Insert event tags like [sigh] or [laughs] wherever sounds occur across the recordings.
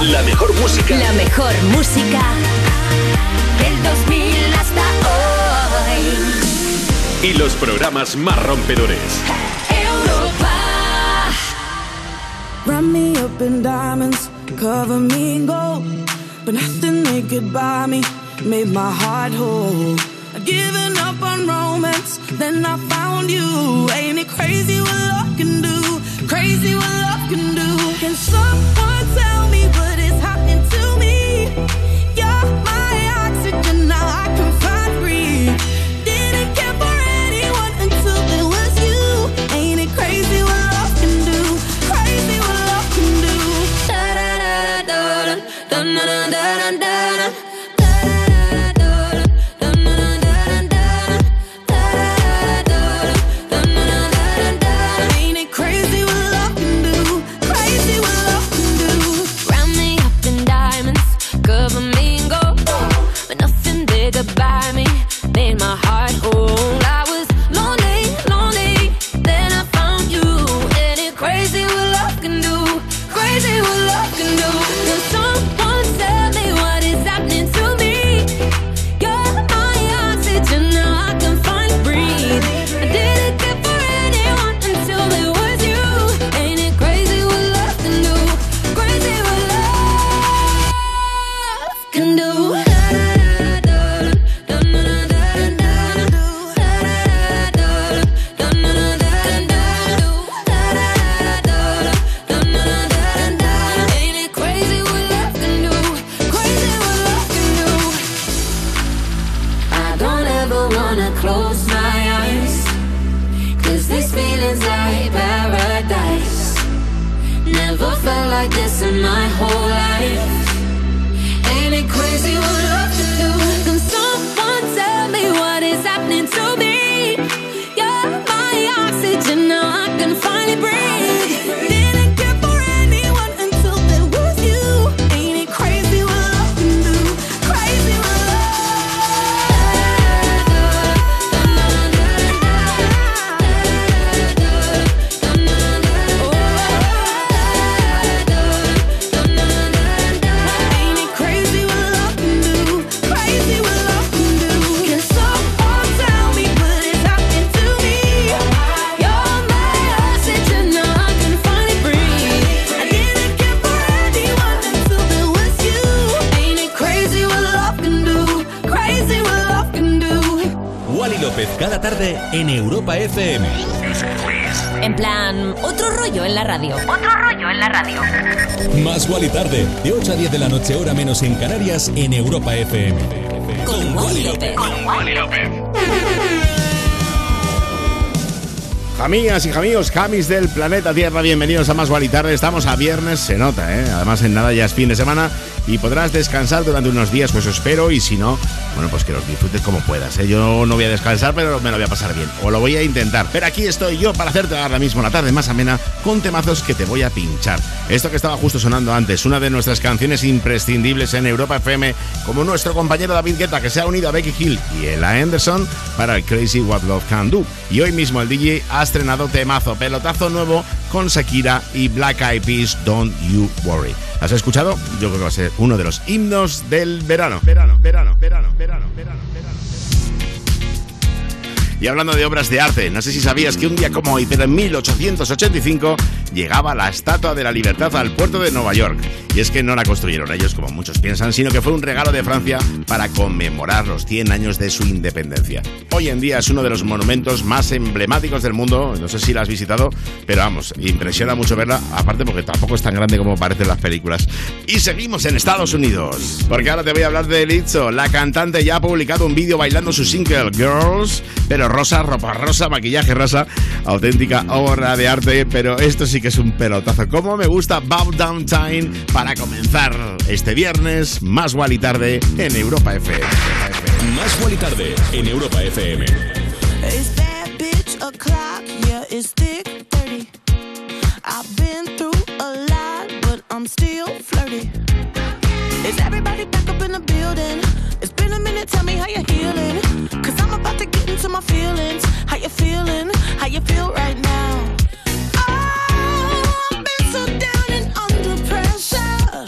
La mejor música. La mejor música del 2000 hasta hoy. Y los programas más rompedores. Europa. Run me up in diamonds, cover me in gold. But nothing they could buy me made my heart whole. I'd given up on romance, then I found you. Ain't it crazy what love can do? Crazy what love can do. Can someone tell me what noche, hora menos en Canarias, en Europa FM. Con Wally López. Jamías y jamíos, jamis del planeta Tierra, bienvenidos a Más Gual y Tarde. Estamos a viernes, se nota, ¿eh? Además, en nada ya es fin de semana y podrás descansar durante unos días, pues espero. Y si no, bueno, pues que los disfrutes como puedas. ¿eh? Yo no voy a descansar, pero me lo voy a pasar bien. O lo voy a intentar. Pero aquí estoy yo para hacerte ahora mismo la tarde más amena con temazos que te voy a pinchar. Esto que estaba justo sonando antes, una de nuestras canciones imprescindibles en Europa FM, como nuestro compañero David Guetta, que se ha unido a Becky Hill y Ella Anderson para el Crazy What Love Can Do. Y hoy mismo el DJ ha estrenado temazo, pelotazo nuevo con Shakira y Black Eyed Peas, Don't You Worry. ¿Has escuchado? Yo creo que va a ser uno de los himnos del verano. Verano, verano, verano, verano, verano. Y hablando de obras de arte, no sé si sabías que un día como hoy, pero en 1885, llegaba la Estatua de la Libertad al puerto de Nueva York. Y es que no la construyeron ellos, como muchos piensan, sino que fue un regalo de Francia para conmemorar los 100 años de su independencia. Hoy en día es uno de los monumentos más emblemáticos del mundo, no sé si la has visitado, pero vamos, impresiona mucho verla, aparte porque tampoco es tan grande como parecen las películas. Y seguimos en Estados Unidos, porque ahora te voy a hablar de Lizzo. La cantante ya ha publicado un vídeo bailando su single Girls, pero rosa, ropa rosa, maquillaje rosa, auténtica obra de arte, pero esto sí que es un pelotazo. Como me gusta Bow Down Time para comenzar este viernes, más igual y tarde en Europa FM. Más igual y tarde en Europa FM. Is that bitch a clock? Yeah, it's thick 30. I've been through a lot, but I'm still flirty. Is everybody back up in the building? It's been a minute, tell me how you're healing. Cause I'm about to get into my feelings. How you feeling? How you feel right now? Oh, I've been so down and under pressure.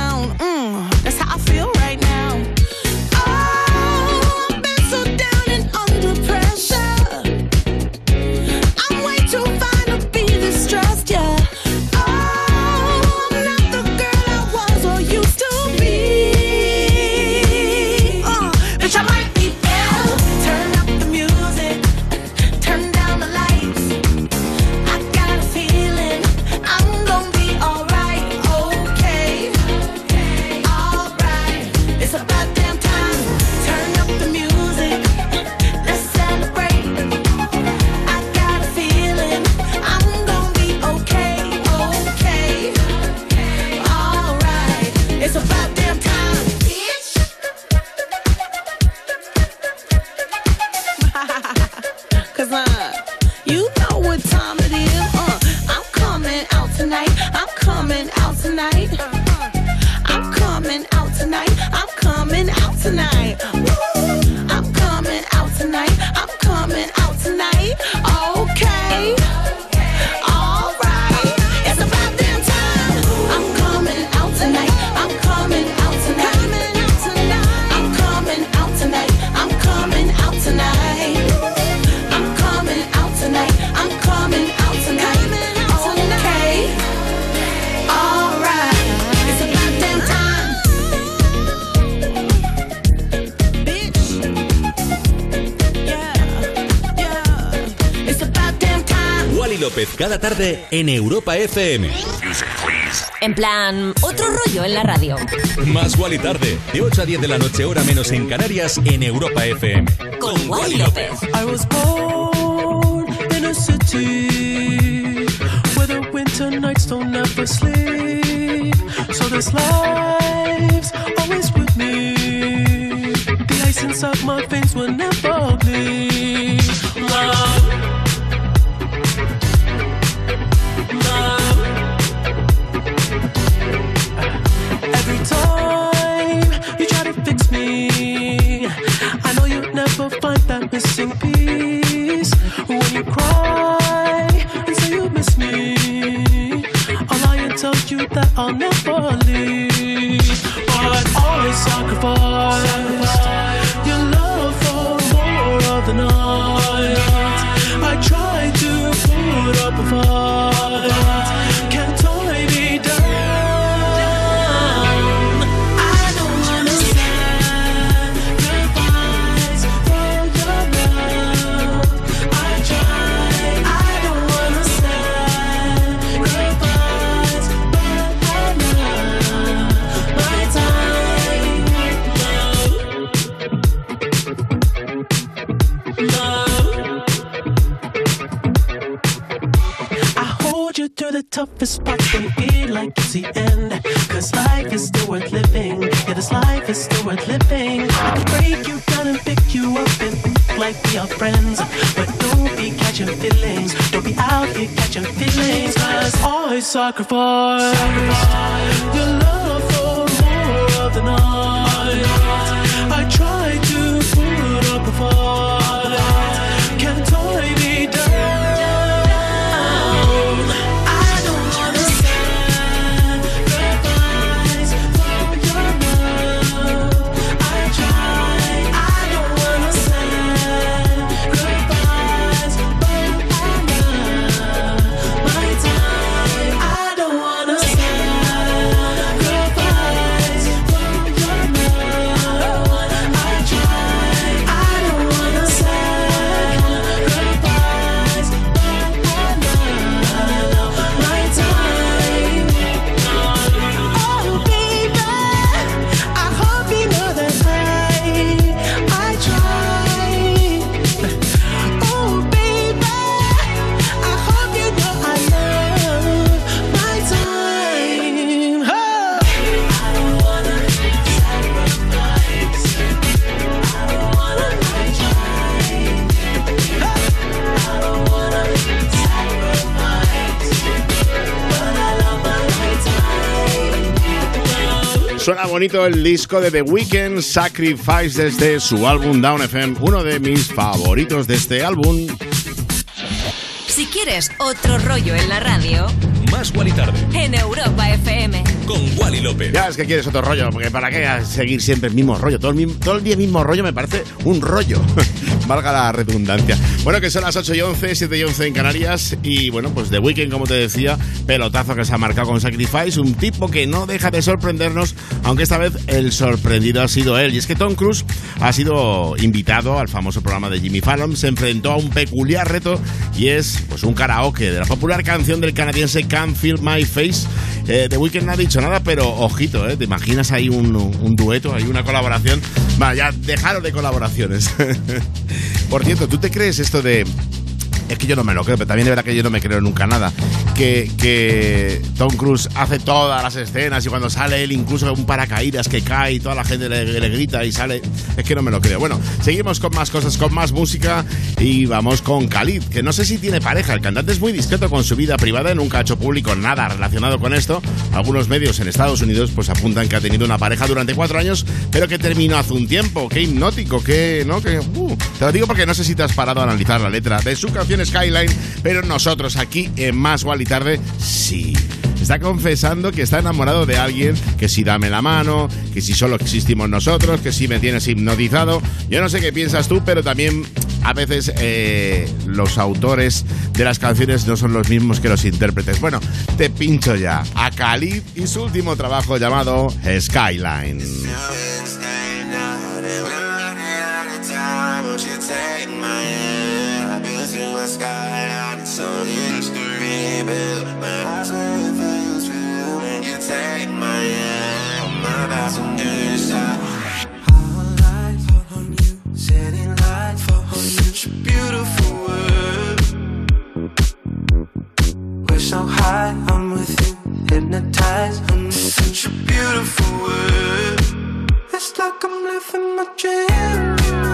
López cada tarde en Europa FM. En plan, otro rollo en la radio. Más Wally tarde, de 8 a 10 de la noche, hora menos en Canarias, en Europa FM. Con Wally López. I was born in a city where the winter nights don't ever sleep. So this life's always with me. The ice inside my veins will never bleed. Love. Love. Time you try to fix me, I know you'll never find that missing piece. When you cry and say you miss me, I'll lie and tell you that I'll never leave. But always sacrifice toughest parts and feel like it's the end. Cause life is still worth living. Yeah, this life is still worth living. I can break you down and pick you up and think like we are friends. But don't be catching feelings. Don't be out here catching feelings. Cause I sacrifice your love for more of the night. I try to bonito el disco de The Weeknd, Sacrifice, desde su álbum Down FM, uno de mis favoritos de este álbum. Si quieres otro rollo en la radio, Más Wally Tarde en Europa FM. con Wally López. Ya es que quieres otro rollo, porque para qué seguir siempre el mismo rollo. Todo el, mismo- todo el día el mismo rollo me parece un rollo. [laughs] Valga la redundancia. Bueno, que son las 8 y 11, 7 y 11 en Canarias. Y bueno, pues The Weeknd, como te decía, pelotazo que se ha marcado con Sacrifice. Un tipo que no deja de sorprendernos, aunque esta vez el sorprendido ha sido él. Y es que Tom Cruise ha sido invitado al famoso programa de Jimmy Fallon. Se enfrentó a un peculiar reto y es pues un karaoke de la popular canción del canadiense Can't Feel My Face. Eh, The Weeknd no ha dicho nada, pero ojito, ¿eh? ¿Te imaginas ahí un, dueto, hay una colaboración? Va, ya dejaron de colaboraciones. [laughs] Por cierto, ¿tú te crees esto de... Es que yo no me lo creo, pero también es verdad que yo no me creo nunca nada. Que, que Tom Cruise hace todas las escenas y cuando sale él incluso un paracaídas que cae y toda la gente le, le grita y sale. Es que no me lo creo. Bueno, seguimos con más cosas, con más música y vamos con Khalid, que no sé si tiene pareja. El cantante es muy discreto con su vida privada, nunca ha hecho público nada relacionado con esto. Algunos medios en Estados Unidos pues apuntan que ha tenido una pareja durante cuatro años, pero que terminó hace un tiempo. Qué hipnótico, qué, ¿no? Que, uh, te lo digo porque no sé si te has parado a analizar la letra de su canción Skyline, pero nosotros aquí en Más Wally Tarde, sí. Está confesando que está enamorado de alguien, que si dame la mano, que si solo existimos nosotros, que si me tienes hipnotizado. Yo no sé qué piensas tú, pero también a veces eh, los autores de las canciones no son los mismos que los intérpretes. Bueno, te pincho ya a Khalid y su último trabajo llamado Skyline. Sky skyline, it's only history, but my eyes are in things real when you take my hand, my eyes passenger side. Light fall on you, setting light fall on you. Such a beautiful world. We're so high, I'm with you, hypnotized. I'm such a beautiful world. It's like I'm living my dream.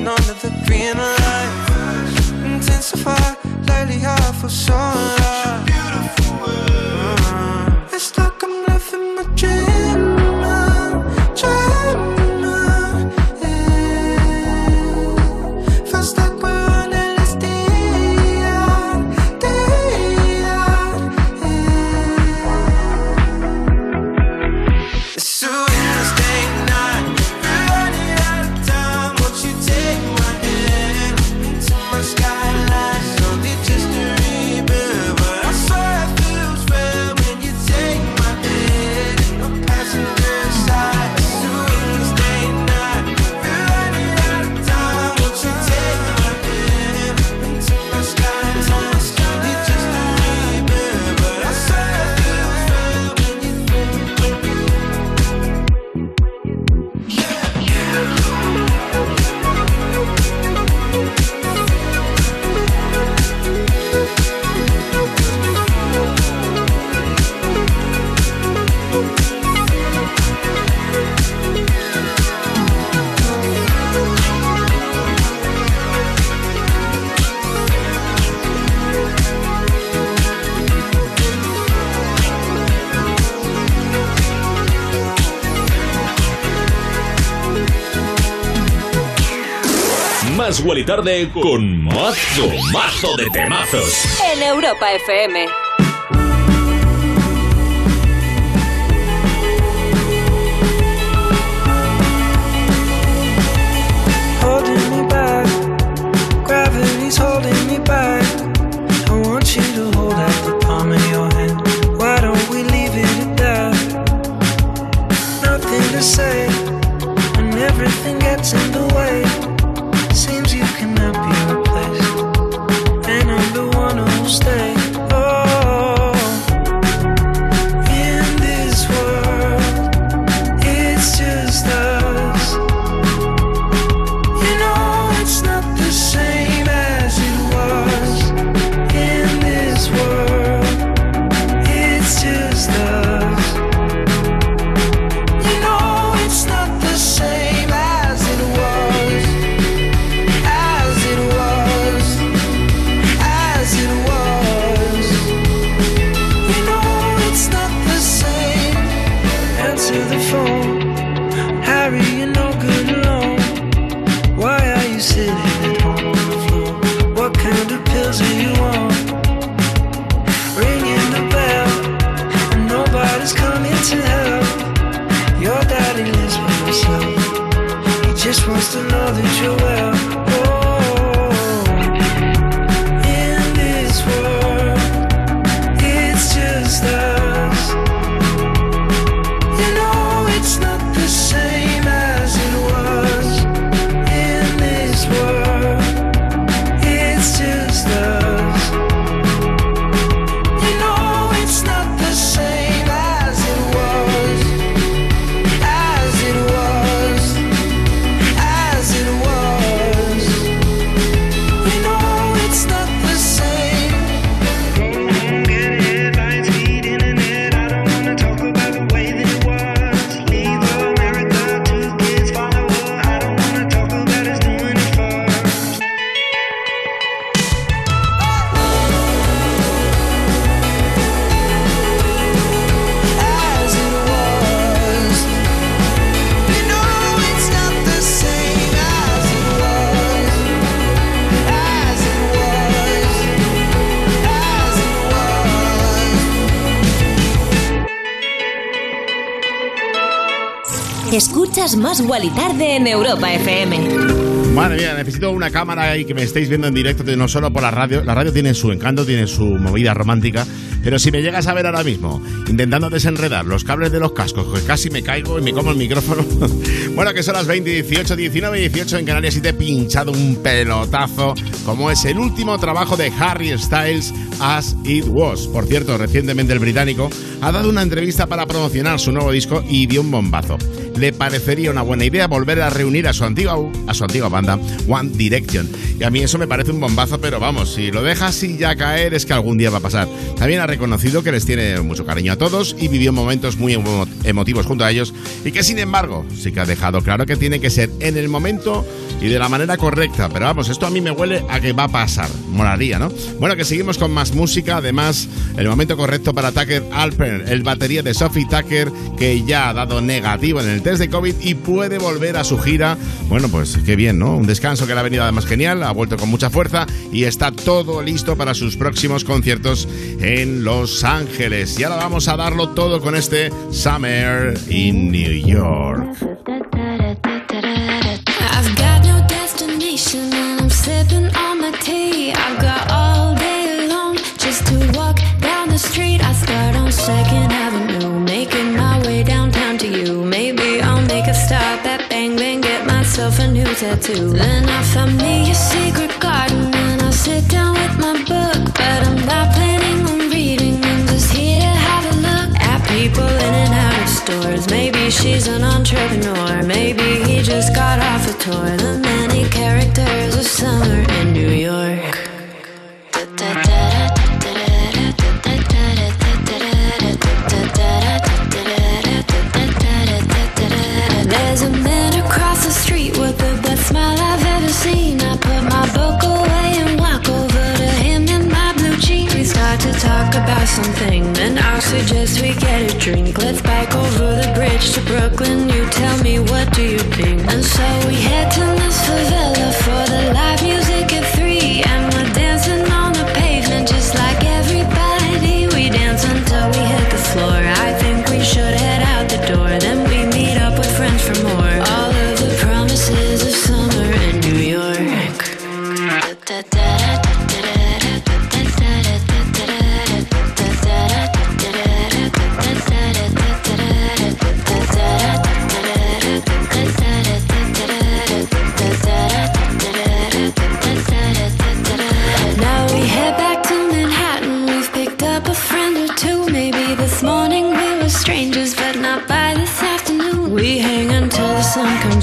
Racing under the green light. Intensify, lately I feel so alive. Mm. Guali Tarde con mazo, mazo de temazos. En Europa FM. Say, and everything gets in Más Guali Tarde en Europa FM. Madre mía, necesito una cámara y que me estéis viendo en directo, no solo por la radio. La radio tiene su encanto, tiene su movida romántica. Pero si me llegas a ver ahora mismo, intentando desenredar los cables de los cascos, que casi me caigo y me como el micrófono. [laughs] bueno, que son las 20, 18, 19, 18 en Canarias y te he pinchado un pelotazo, como es el último trabajo de Harry Styles, As It Was. Por cierto, recientemente el británico ha dado una entrevista para promocionar su nuevo disco y dio un bombazo. Le parecería una buena idea volver a reunir a su antigua, a su antigua banda One Direction. Y a mí eso me parece un bombazo, pero vamos, si lo dejas así ya caer es que algún día va a pasar. También ha reconocido que les tiene mucho cariño a todos y vivió momentos muy emo- emotivos junto a ellos y que sin embargo sí que ha dejado claro que tiene que ser en el momento y de la manera correcta. Pero vamos, esto a mí me huele a que va a pasar. Molaría, ¿no? Bueno, que seguimos con más música. Además, el momento correcto para Tucker Alper, el batería de Sophie Tucker, que ya ha dado negativo en el test de COVID y puede volver a su gira. Bueno, pues qué bien, ¿no? Un descanso que le ha venido además genial, ha vuelto con mucha fuerza y está todo listo para sus próximos conciertos en Los Ángeles. Y ahora vamos a darlo todo con este Summer in New York. Tattoo. Then I find me a secret garden and I sit down with my book. But I'm not planning on reading, I'm just here to have a look at people in and out of stores. Maybe she's an entrepreneur, maybe he just got off a tour. The many characters of summer in New York. There's a man across the street about something, then I'll suggest we get a drink. Let's bike over the bridge to Brooklyn. You tell me what do you think? And so we head to this favela for the live music at three, and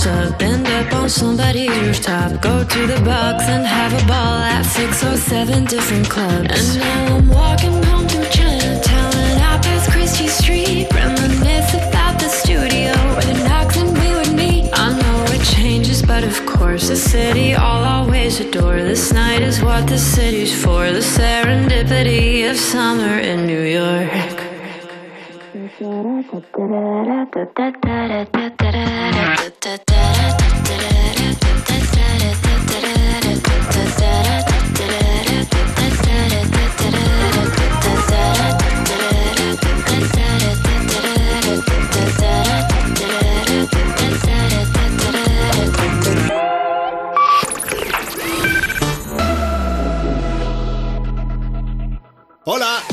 up. End up on somebody's rooftop. Go to the box and have a ball at six or seven different clubs. And now I'm walking home through Chinatown and out past Christie Street. Reminisce about the studio where knocks and we would meet. I know it changes, but of course, the city I'll always adore. This night is what the city's for. The serendipity of summer in New York da da da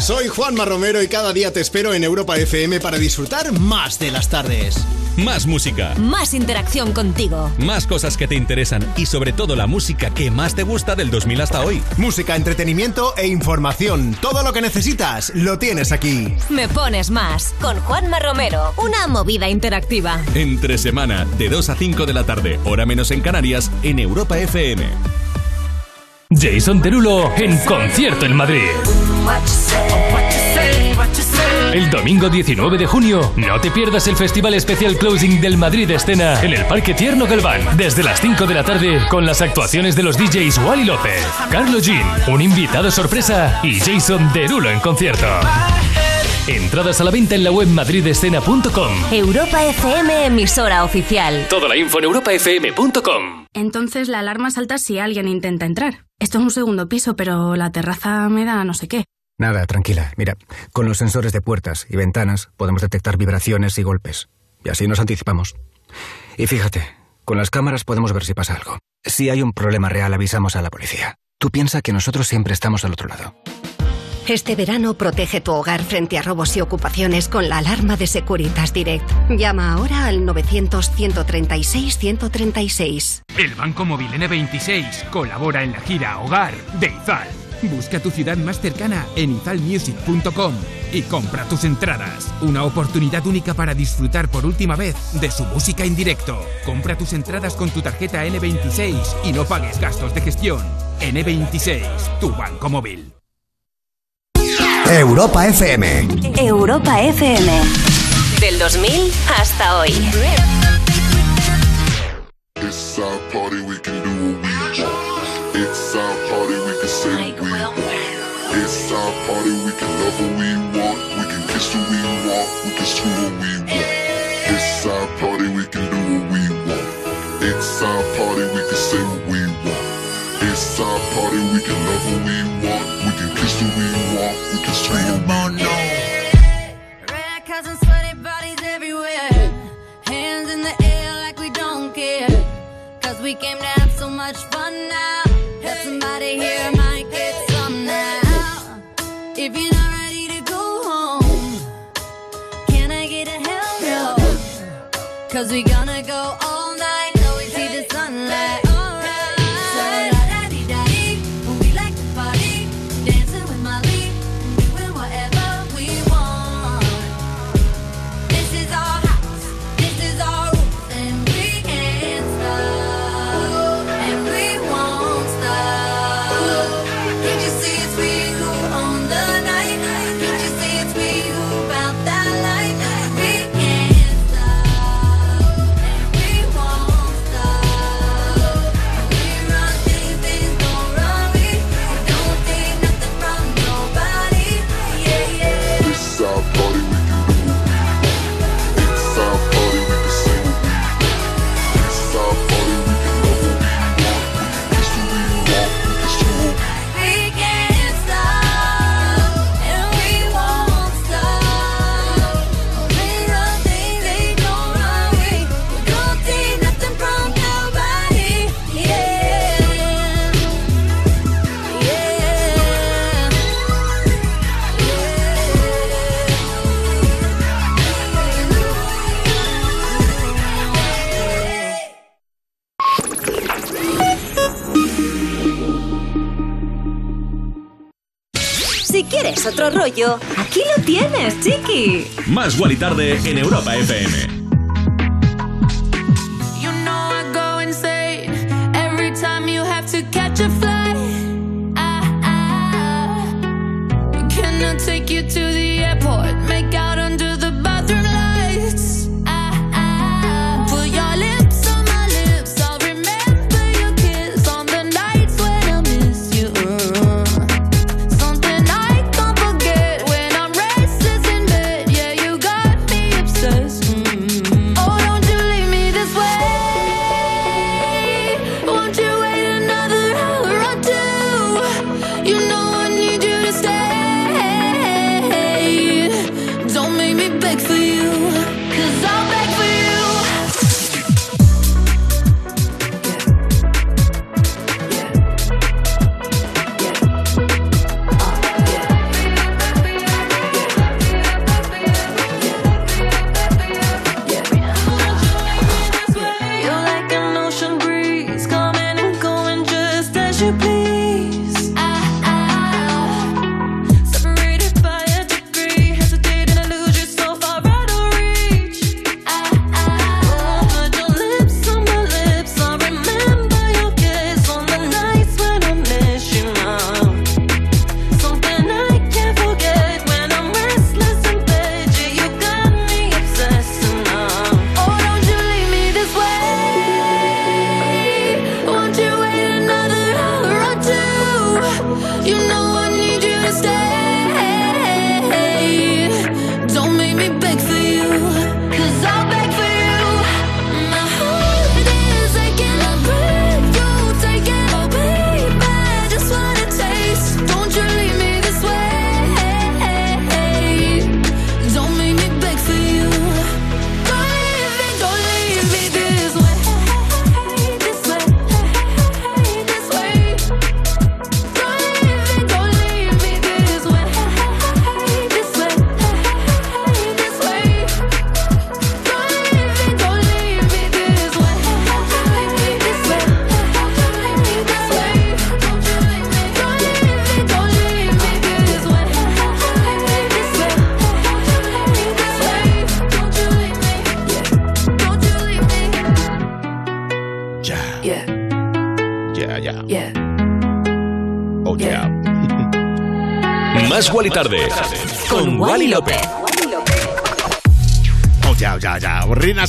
Soy Juanma Romero y cada día te espero en Europa FM para disfrutar más de las tardes. Más música, Más interacción contigo. más cosas que te interesan y sobre todo la música que más te gusta del 2000 hasta hoy. Música, entretenimiento e información. Todo lo que necesitas lo tienes aquí. Me pones más con Juanma Romero. Una movida interactiva. Entre semana, de 2 a 5 de la tarde, hora menos en Canarias, en Europa FM. Jason Derulo en concierto en Madrid. El domingo 19 de junio, no te pierdas el Festival Especial Closing del Madrid Escena en el Parque Tierno Galván, desde las 5 de la tarde, con las actuaciones de los DJs Wally López, Carlos Jean, un invitado sorpresa y Jason Derulo en concierto. Entradas a la venta en la web madridescena.com. Europa FM, emisora oficial. Toda la info en europafm.com. Entonces la alarma salta si alguien intenta entrar. Esto es un segundo piso, pero la terraza me da no sé qué. Nada, tranquila. Mira, con los sensores de puertas y ventanas podemos detectar vibraciones y golpes. Y así nos anticipamos. Y fíjate, con las cámaras podemos ver si pasa algo. Si hay un problema real, avisamos a la policía. Tú piensa que nosotros siempre estamos al otro lado. Este verano protege tu hogar frente a robos y ocupaciones con la alarma de Securitas Direct. Llama ahora al 900-136-136. El Banco Móvil N26 colabora en la gira Hogar de Izal. Busca tu ciudad más cercana en izalmusic.com y compra tus entradas. Una oportunidad única para disfrutar por última vez de su música en directo. Compra tus entradas con tu tarjeta N26 y no pagues gastos de gestión. N26, tu banco móvil. Europa FM. Europa FM. Del 2000 hasta hoy. It's our party, we can do what we want. It's our Our party, we can love who we want. We can kiss who we want. We can screw what we want. It's our party, we can do what we want. It's our party, we can say what we want. It's our party, we can love who we want. We can kiss who we want. We can screw what we want. Red and sweaty bodies everywhere. Hands in the air like we don't care. Cause we came to Cause we gonna quieres otro rollo, aquí lo tienes, chiqui. Más Guali Tarde en Europa FM.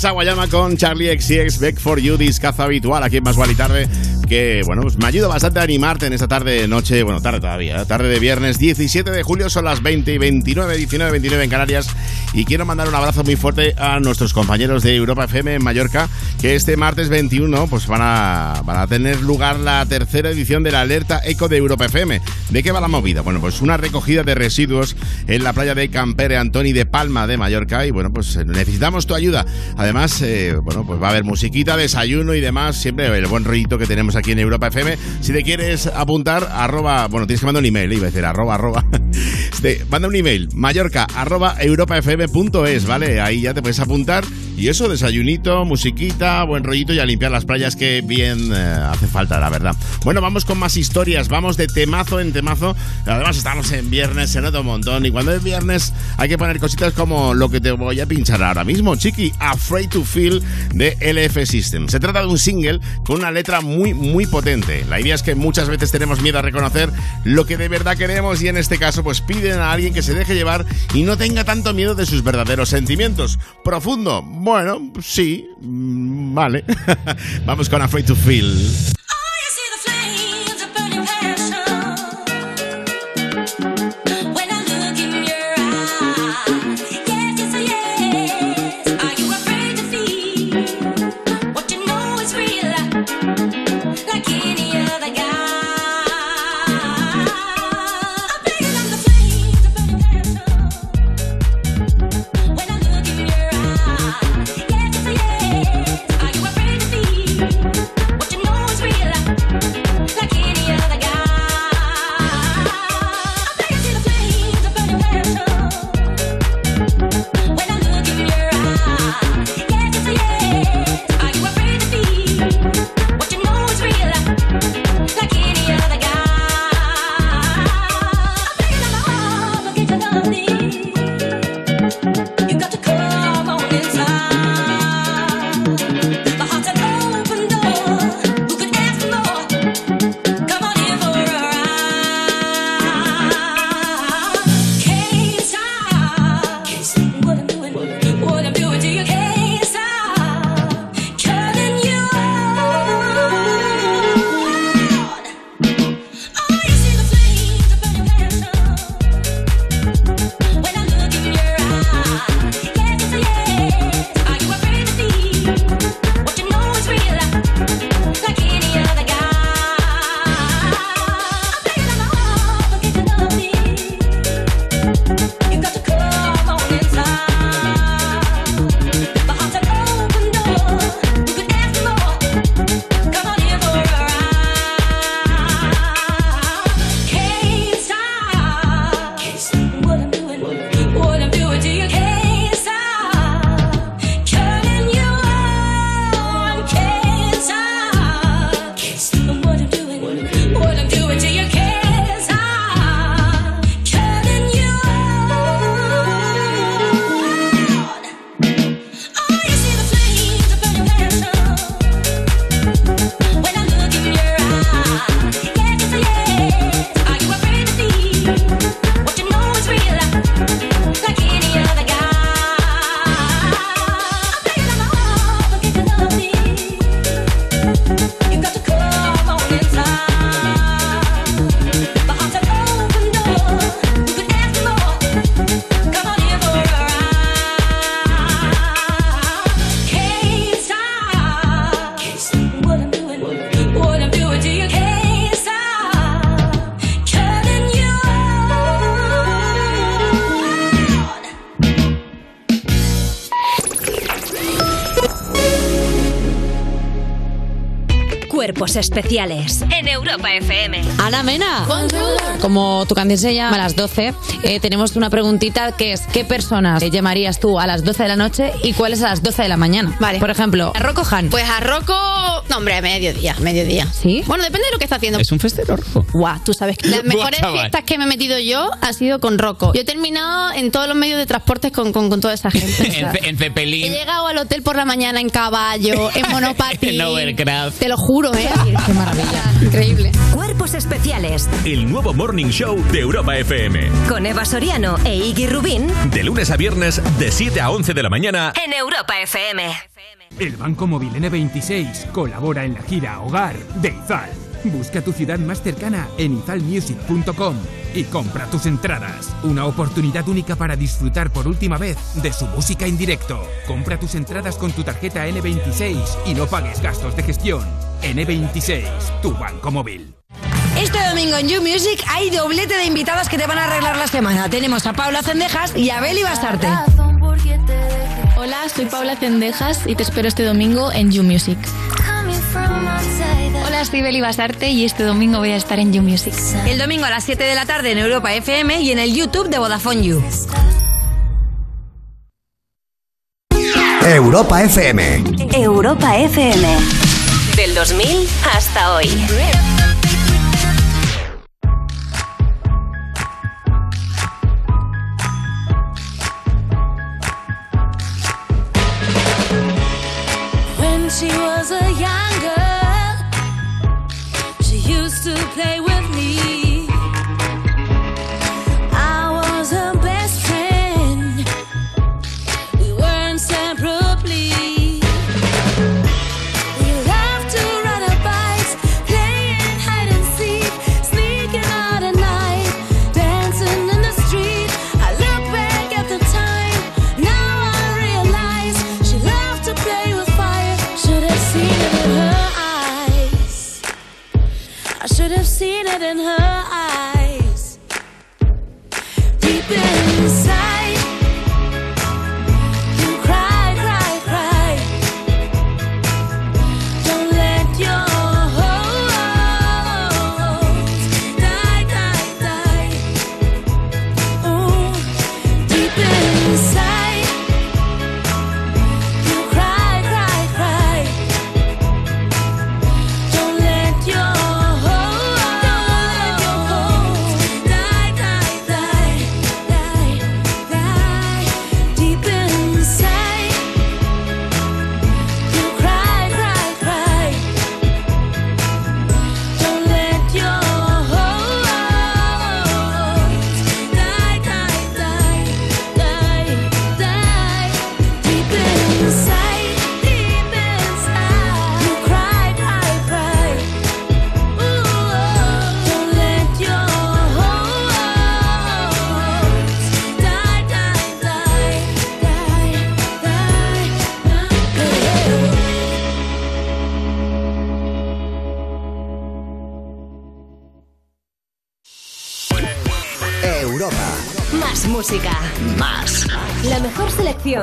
Rina Sawayama con Charlie XCX, Back for You, discazo habitual aquí en Más Guali Tarde. Que, bueno, pues me ayuda bastante a animarte en esta tarde, noche, bueno, tarde todavía, ¿eh? tarde de viernes 17 de julio, son las 20 y 29, 19, 29 en Canarias. Y quiero mandar un abrazo muy fuerte a nuestros compañeros de Europa FM en Mallorca, que este martes 21 pues van a, van a tener lugar la tercera edición de la alerta eco de Europa FM. ¿De qué va la movida? Bueno, pues una recogida de residuos en la playa de Campere Antoni de Palma de Mallorca y bueno, pues necesitamos tu ayuda. Además, eh, bueno, pues va a haber musiquita, desayuno y demás, siempre el buen rollito que tenemos aquí en Europa FM. Si te quieres apuntar, arroba, bueno, tienes que mandar un email, iba a decir arroba, arroba. [laughs] Este, manda un email, mallorca, arroba, europafm.es, ¿vale? Ahí ya te puedes apuntar y eso, desayunito, musiquita, buen rollito y a limpiar las playas que bien eh, hace falta, la verdad. Bueno, vamos con más historias, vamos de temazo en temazo. Además estamos en viernes, se nota un montón y cuando es viernes hay que poner cositas como lo que te voy a pinchar ahora mismo, Chiqui, Afraid to Feel de LF System. Se trata de un single con una letra muy, muy potente. La idea es que muchas veces tenemos miedo a reconocer lo que de verdad queremos y en este caso pues piden a alguien que se deje llevar y no tenga tanto miedo de sus verdaderos sentimientos. Profundo, bueno, sí, mm, vale. [laughs] Vamos con Afraid to Feel. Cuerpos especiales en Europa FM. Ana Mena, como tu canción se llama a las 12, eh, tenemos una preguntita que es ¿qué personas llamarías tú a las 12 de la noche y cuáles a las 12 de la mañana? Vale. Por ejemplo, a Rocco Han. Pues a Rocco, no hombre, a mediodía, mediodía. ¿Sí? Bueno, depende de lo que está haciendo. Es un festero rojo. Guau, tú sabes que las [laughs] mejores chaval. fiestas que me he metido yo ha sido con Rocco. Yo he terminado en todos los medios de transporte con, con, con toda esa gente. o [laughs] sea, en, Ce- en He llegado al hotel por la mañana en caballo, en [laughs] monopatín. en Overcraft. Te lo juro, ¿eh? Qué maravilla. Increíble. Cuerpos especiales El nuevo Morning Show de Europa FM. con Eva Soriano e Iggy Rubín De lunes a viernes, de 7 a 11 de la mañana. en Europa FM. El Banco Móvil N26 colabora en la gira Hogar de Izal. Busca tu ciudad más cercana en izalmusic.com y compra tus entradas. Una oportunidad única para disfrutar por última vez de su música en directo. Compra tus entradas con tu tarjeta N26 y no pagues gastos de gestión. N26, tu banco móvil. Este domingo en You Music hay doblete de invitadas que te van a arreglar la semana. Tenemos a Paula Cendejas y a Beli Basarte. Hola, soy Paula Cendejas y te espero este domingo en You Music. Hola, soy Beli Basarte y este domingo voy a estar en You Music. El domingo a las 7 de la tarde en Europa FM y en el YouTube de Vodafone You. Europa FM. Europa FM. Del 2000 hasta hoy. She was in her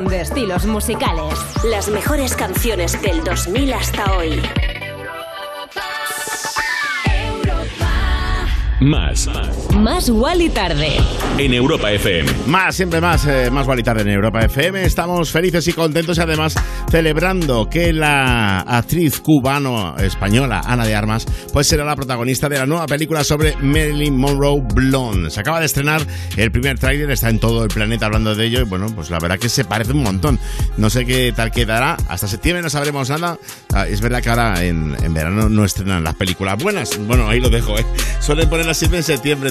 de estilos musicales. Las mejores canciones del 2000 hasta hoy. Más. Más y tarde. En Europa FM. Más, siempre más, eh, más igual y tarde en Europa FM. Estamos felices y contentos y además celebrando que la actriz cubano-española Ana de Armas pues será la protagonista de la nueva película sobre Marilyn Monroe Blonde. Se acaba de estrenar el primer tráiler, está en todo el planeta hablando de ello y bueno, pues la verdad que se parece un montón. No sé qué tal quedará, hasta septiembre no sabremos nada. Ah, es verdad que ahora en, en verano no estrenan las películas buenas. Bueno, ahí lo dejo, ¿eh? Suelen ponerlas siempre en septiembre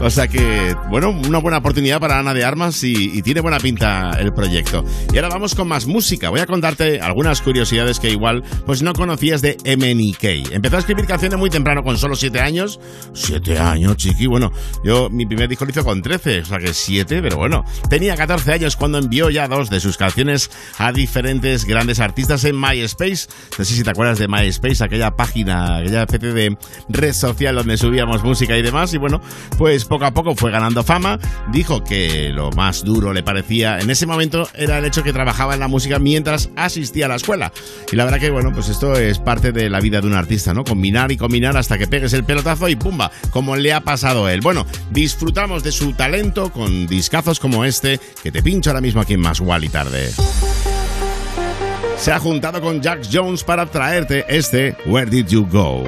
O sea que, bueno, una buena oportunidad para Ana de Armas y, y tiene buena pinta el proyecto. Y ahora vamos con más música. Voy a contarte algunas curiosidades que igual pues no conocías de MNK. Empezó a escribir canciones muy temprano, con solo 7 años. 7 años, chiqui. Bueno, yo mi primer disco lo hice con 13, o sea que 7, pero bueno. Tenía 14 años cuando envió ya dos de sus canciones a diferentes grandes artistas en MySpace. No sé si te acuerdas de MySpace, aquella página, aquella especie de red social donde subíamos música y demás. Y bueno, pues poco a poco fue ganando fama. Dijo que lo más duro le parecía en ese momento era el hecho que trabajaba en la música mientras asistía a la escuela. Y la verdad que, bueno, pues esto es parte de la vida de un artista, ¿no? Combinar y combinar hasta que pegues el pelotazo y ¡pumba! Como le ha pasado a él. Bueno, disfrutamos de su talento con discazos como este que te pincho ahora mismo aquí en Más y Tarde. Se ha juntado con Jack Jones para traerte este Where Did You Go?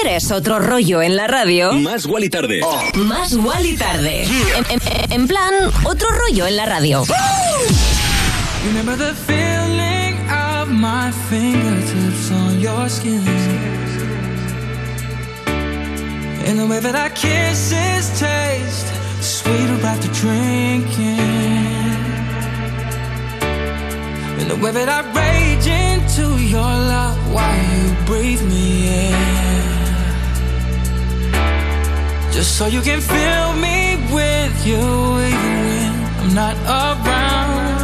¿Quieres otro rollo en la radio? Más y Tarde. Oh. Más y Tarde. En, en, en, plan, otro rollo en la radio. Remember the feeling of my fingertips on your skin. And the way that our kisses taste sweeter after drinking. And the way that I rage into your love while you breathe me in. Just so you can fill me with you when I'm not around.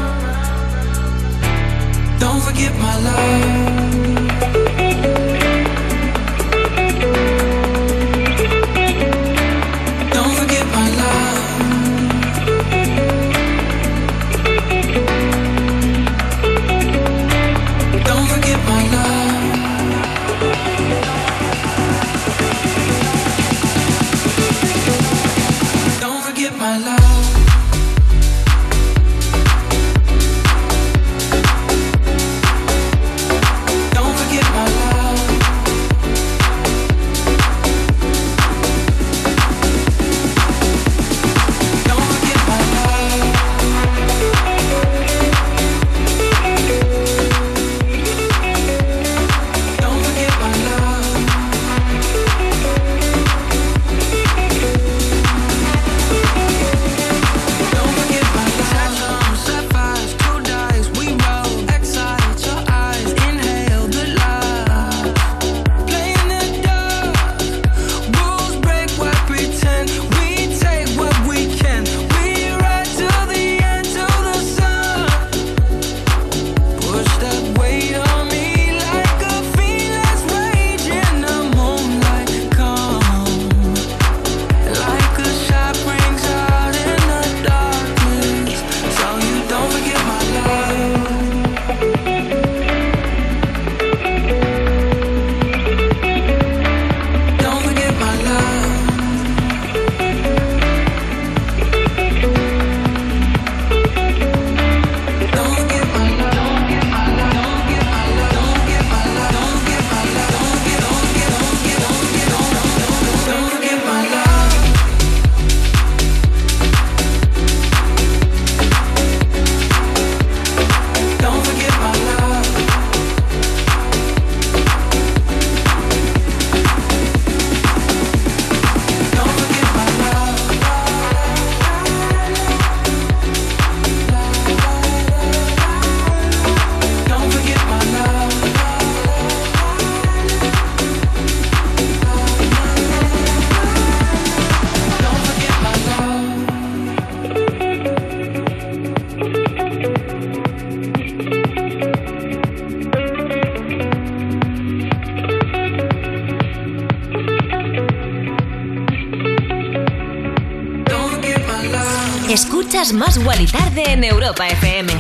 Don't forget my love. En Europa FM.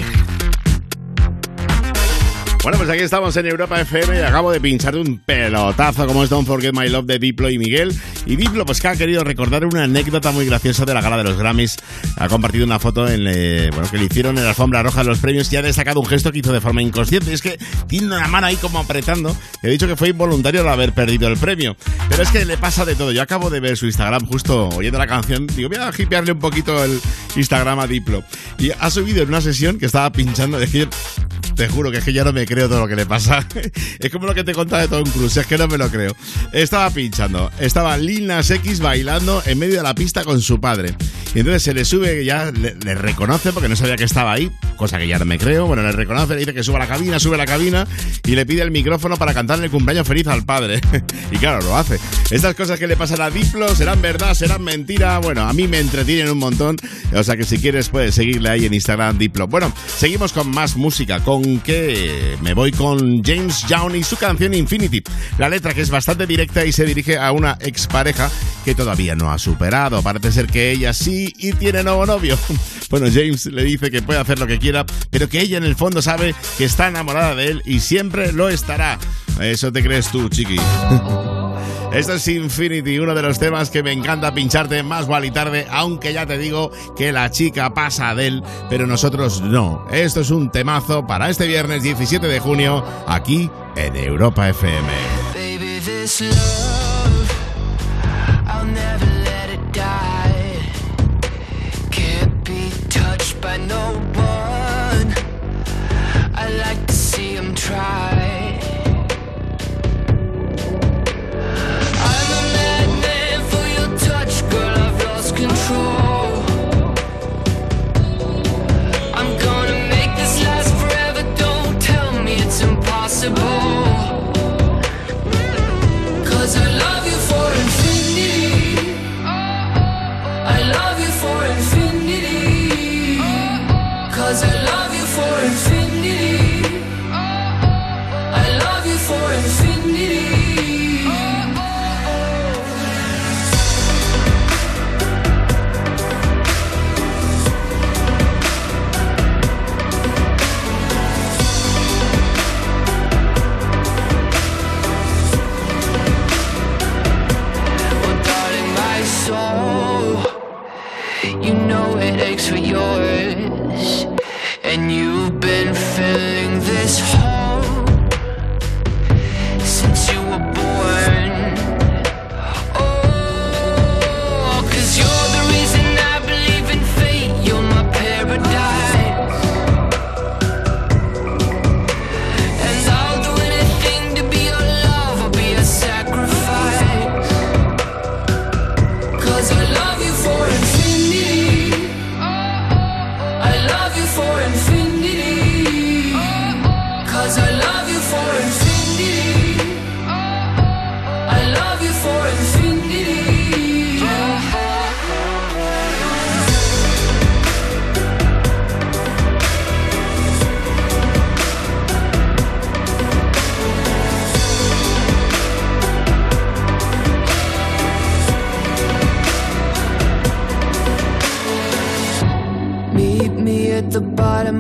Bueno, pues aquí estamos en Europa FM y acabo de pinchar un pelotazo como es Don't Forget My Love de Diplo y Miguel. Y Diplo, pues que ha querido recordar una anécdota muy graciosa de la gala de los Grammys. Ha compartido una foto en, eh, bueno, que le hicieron en la alfombra roja de los premios y ha destacado un gesto que hizo de forma inconsciente. Y es que tiene una mano ahí como apretando. He dicho que fue involuntario al haber perdido el premio. Pero es que le pasa de todo. Yo acabo de ver su Instagram justo oyendo la canción. Digo, voy a hipearle un poquito el Instagram a Diplo. Y ha subido en una sesión que estaba pinchando. Es que te juro que es que ya no me creo todo lo que le pasa. [laughs] es como lo que te contaba de Tom Cruise, es que no me lo creo. Estaba pinchando, estaba Lil X bailando en medio de la pista con su padre. Y entonces se le sube, ya le, le reconoce porque no sabía que estaba ahí, cosa que ya no me creo. Bueno, le reconoce, le dice que suba a la cabina, sube a la cabina y le pide el micrófono para cantarle el cumpleaños feliz al padre. [laughs] y claro, lo hace. Estas cosas que le pasan a Diplo serán verdad, serán mentira. Bueno, a mí me entretienen un montón. O sea que si quieres puedes seguirle ahí en Instagram Diplo. Bueno, seguimos con más música, con que me voy con James Young y su canción Infinity. La letra que es bastante directa y se dirige a una expareja que todavía no ha superado. Parece ser que ella sí y tiene nuevo novio. [laughs] Bueno, James le dice que puede hacer lo que quiera, pero que ella en el fondo sabe que está enamorada de él y siempre lo estará. Eso te crees tú, chiqui. [laughs] Esto es Infinity, uno de los temas que me encanta pincharte más y tarde, aunque ya te digo que la chica pasa de él, pero nosotros no. Esto es un temazo para este viernes 17 de junio, aquí en Europa FM. Baby, this love, I'll never let it die. Can't be touched by no one. I like to see him try. Impossible. For yours.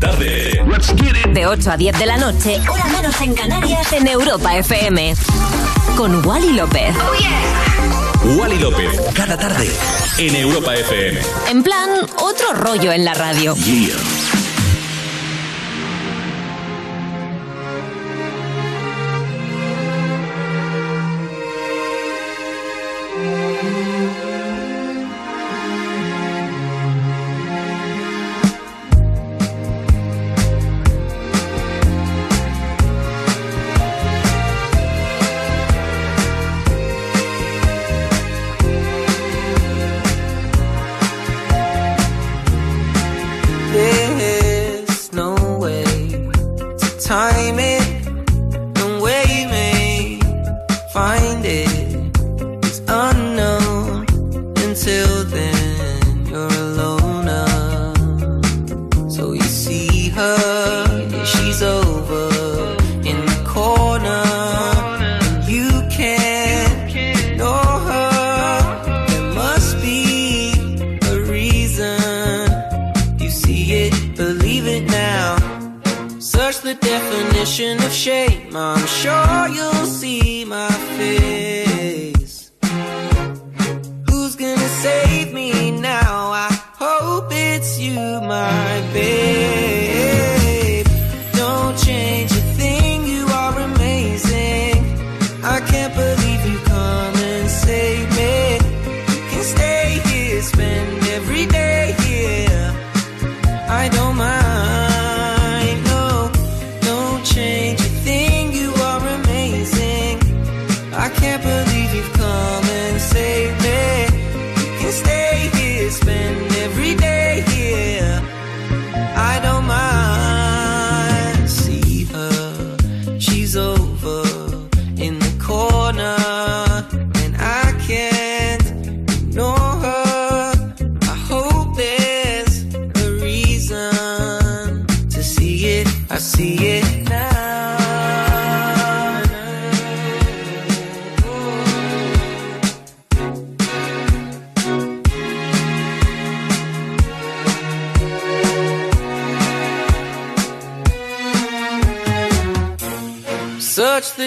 Tarde. De 8 a 10 de la noche, hora menos en Canarias, en Europa FM. Con Wally López. Wally López, cada tarde en Europa FM. En plan, otro rollo en la radio.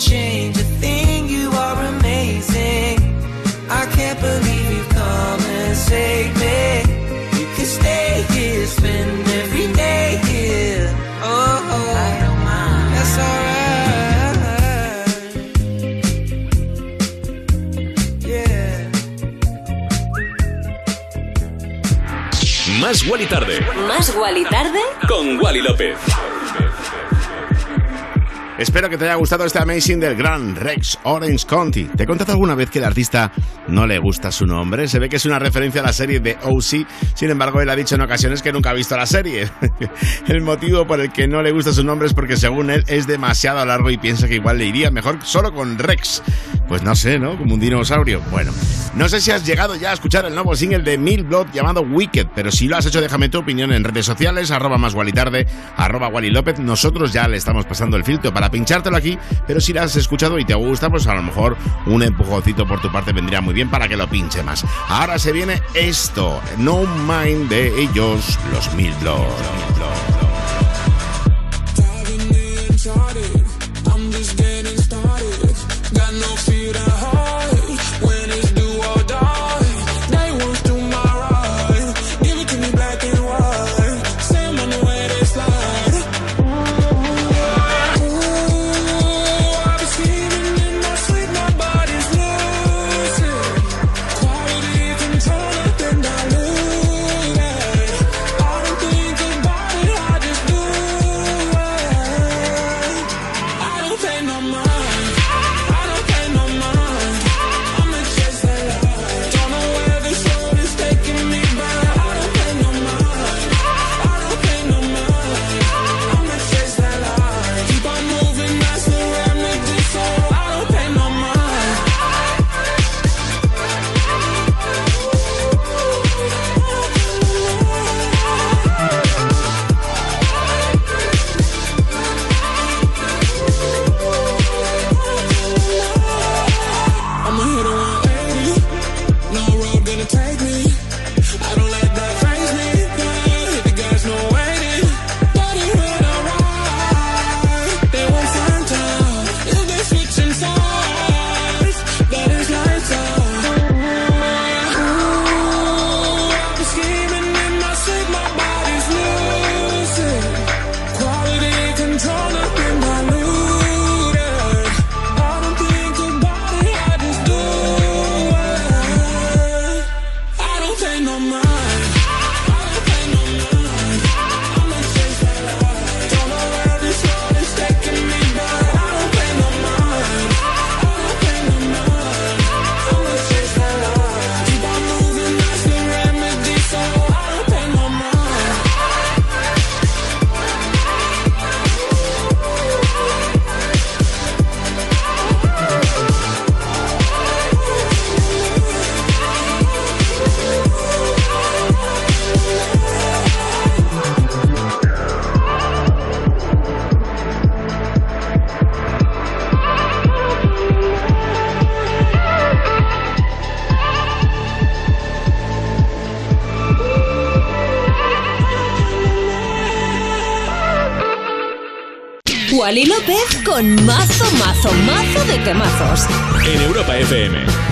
Change a thing, you are amazing. I can't believe you've come and saved me. You can stay here, spend every day here. Oh, I don't mind. That's alright. Yeah. Más Guali Tarde Más Wally tarde. con Wally López. Espero que te haya gustado este Amazing del gran Rex Orange County. ¿Te he contado alguna vez que el artista no le gusta su nombre? Se ve que es una referencia a la serie de OC. Sin embargo, él ha dicho en ocasiones que nunca ha visto la serie. [laughs] el motivo por el que no le gusta su nombre es porque según él es demasiado largo y piensa que igual le iría mejor solo con Rex. Pues no sé, ¿no? Como un dinosaurio. Bueno, no sé si has llegado ya a escuchar el nuevo single de Mil Blood llamado Wicked, pero si lo has hecho déjame tu opinión en redes sociales, arroba más Wally tarde, arroba Wally López. Nosotros ya le estamos pasando el filtro para pinchártelo aquí, pero si lo has escuchado y te gusta, pues a lo mejor un empujoncito por tu parte vendría muy bien para que lo pinche más. Ahora se viene esto, No Mind de ellos, los Mil Wally López con mazo, mazo, mazo de temazos. En Europa FM.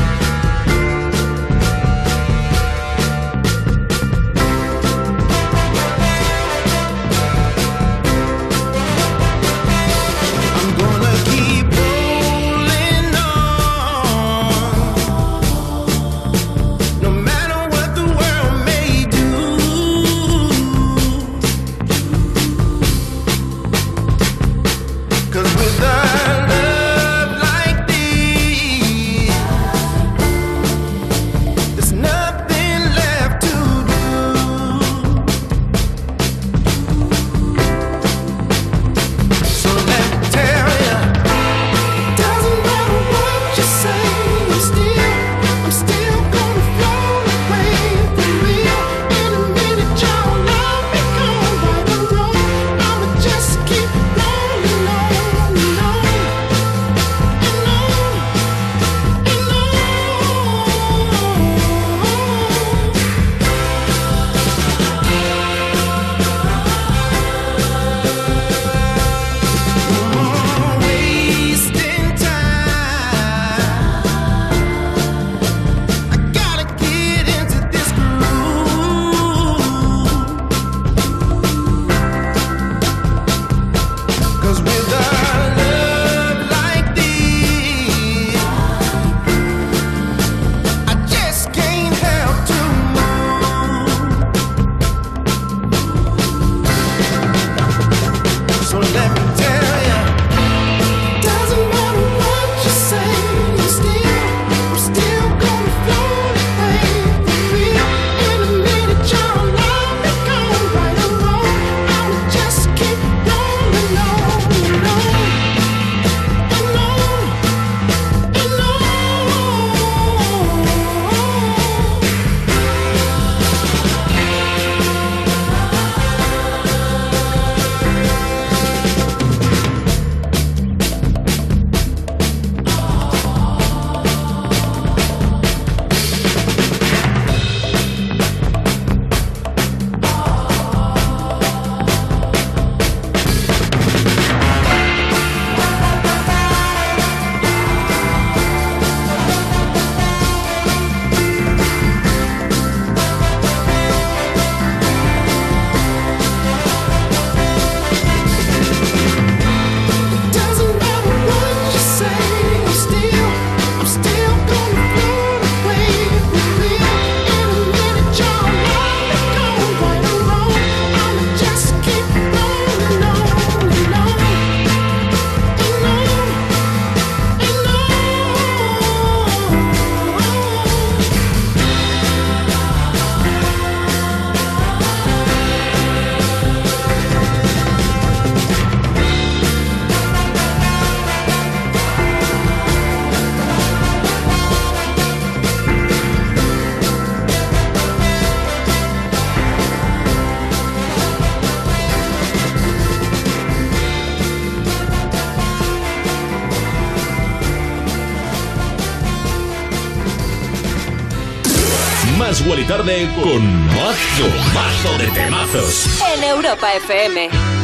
Igual y tarde con mazo, mazo de temazos. En Europa FM.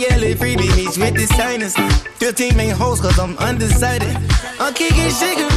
Yellow freebie meets with the signers. 15 main hoes, cause I'm undecided. I'm kicking Shigarati,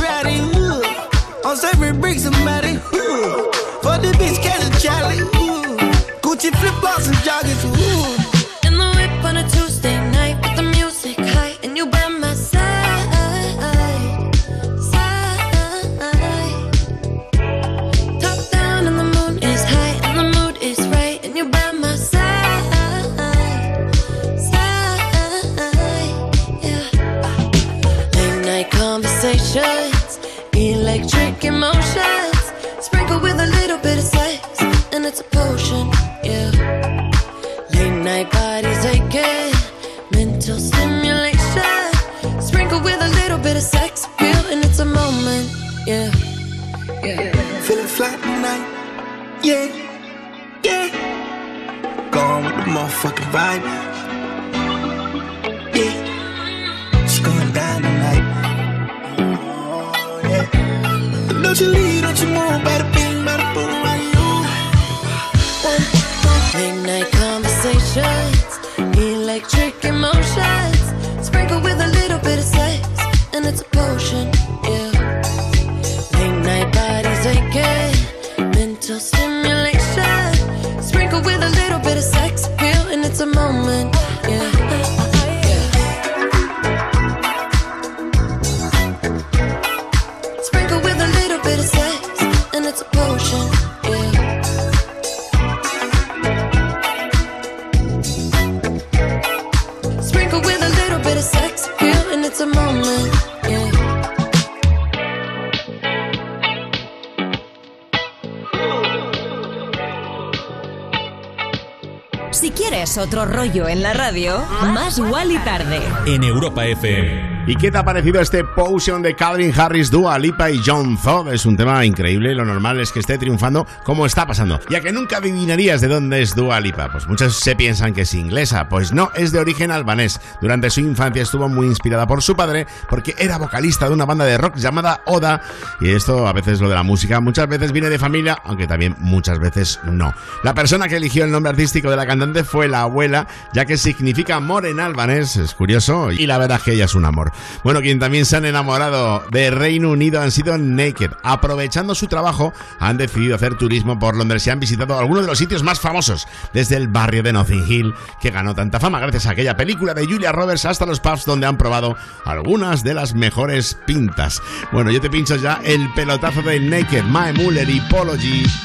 Quieres otro rollo en la radio, más y tarde. En Europa FM. ¿Y qué te ha parecido este Potion de Calvin Harris, Dua Lipa y John Zod? Es un tema increíble, lo normal es que esté triunfando como está pasando. Ya que nunca adivinarías de dónde es Dua Lipa, pues muchos se piensan que es inglesa, pues no, es de origen albanés. Durante su infancia estuvo muy inspirada por su padre porque era vocalista de una banda de rock llamada Oda y esto a veces lo de la música muchas veces viene de familia, aunque también muchas veces no. La persona que eligió el nombre artístico de la cantante fue la abuela, ya que significa amor en albanés, es curioso, y la verdad es que ella es un amor. Bueno, quien también se han enamorado de Reino Unido han sido Naked. Aprovechando su trabajo, han decidido hacer turismo por Londres y han visitado algunos de los sitios más famosos, desde el barrio de Notting Hill, que ganó tanta fama gracias a aquella película de Julia Roberts, hasta los pubs donde han probado algunas de las mejores pintas. Bueno, yo te pincho ya el pelotazo de Naked, Mae Muller y Polo.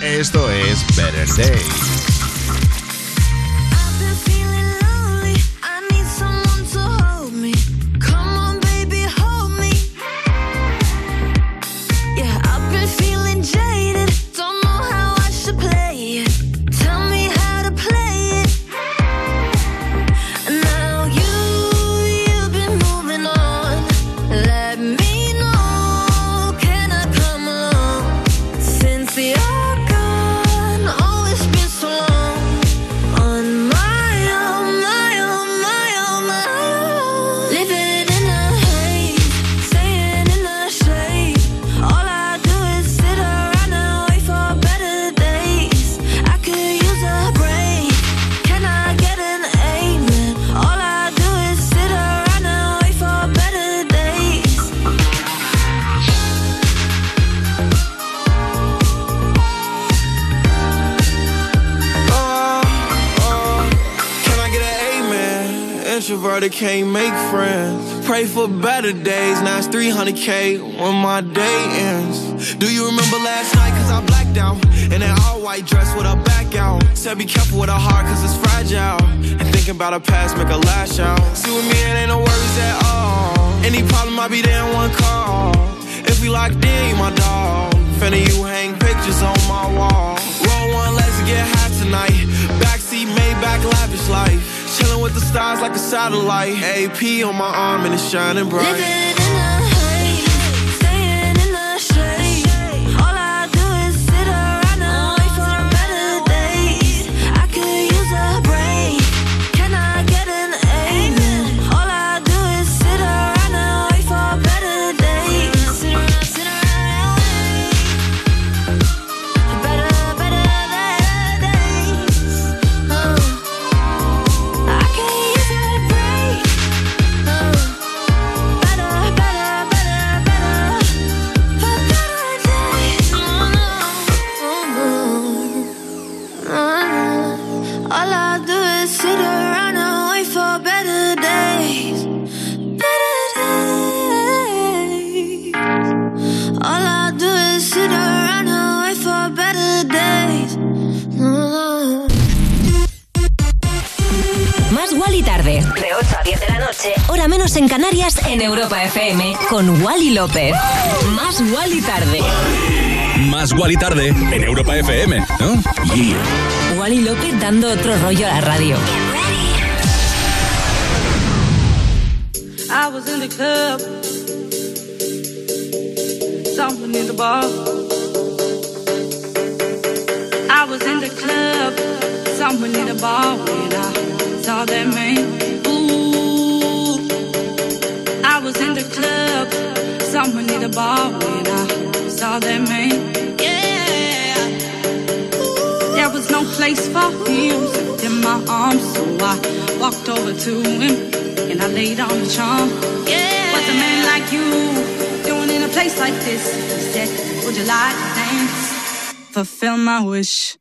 Esto es Better Day. Introverted can't make friends. Pray for better days. Now it's 300k when my day ends. Do you remember last night? Cause I blacked out. In an all white dress with a back out. Said be careful with her heart cause it's fragile. And thinking about her past make her lash out. See with me, it ain't no worries at all. Any problem, I'll be there in one call. If we locked in, you my dog. Finna you hang pictures on my wall. Roll one, let's get high tonight. Backseat, Maybach, lavish life. Chilling with the stars like a satellite. AP on my arm and it's shining bright. tarde. De 8 a 10 de la noche. Hora menos en Canarias, en Europa FM. Con Wally López. Más Wally tarde. Más Wally tarde en Europa FM, ¿no? Yeah. Wally López dando otro rollo a la radio. I was in the club. Something in the bar. I was in the club. Someone in the bar when I all that man. Ooh, I was in the club, someone need a ball when I saw that man. Yeah, there was no place for him in my arms, so I walked over to him and I laid on the charm. Yeah, what's a man like you doing in a place like this? He said, Would you like to dance? Fulfill my wish.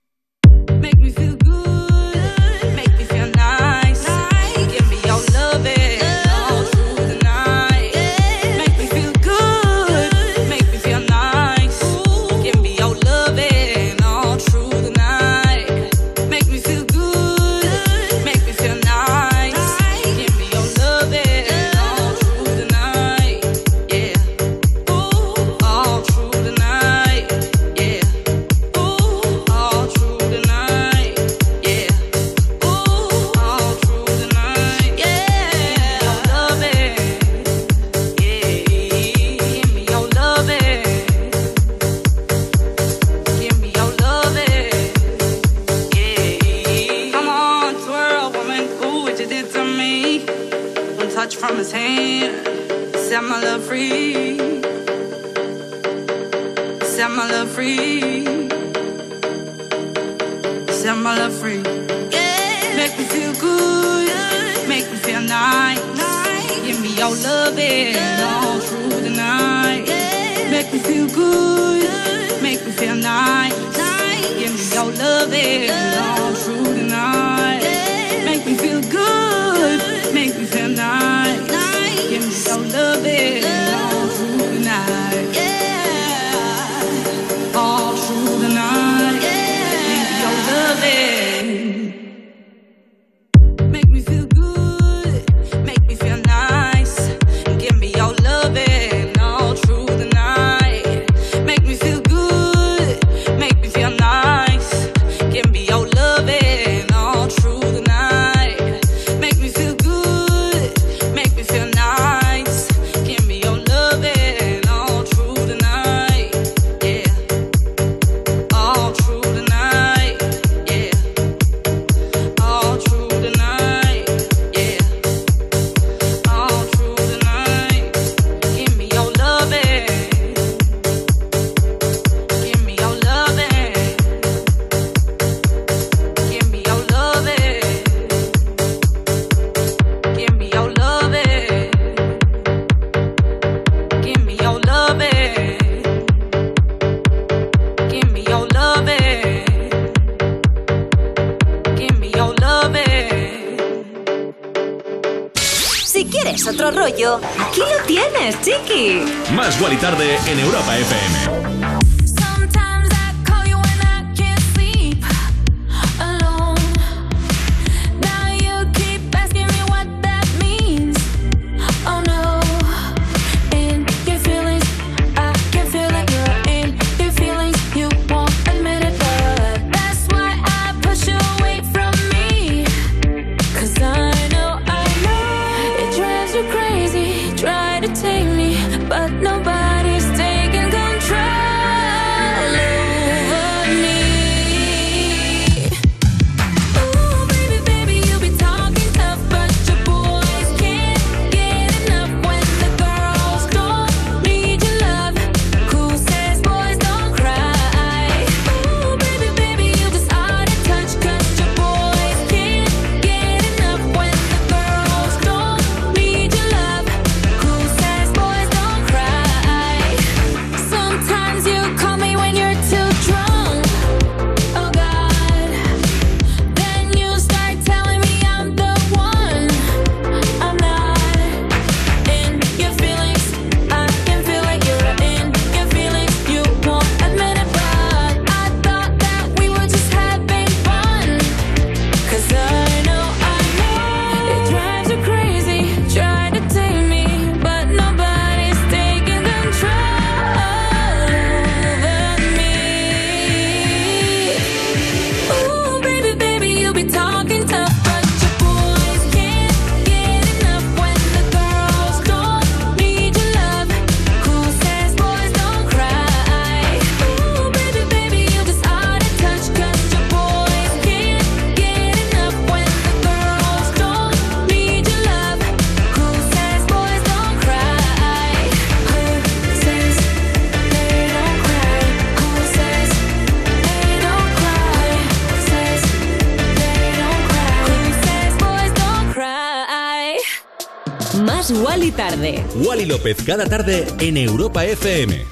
López cada tarde en Europa FM.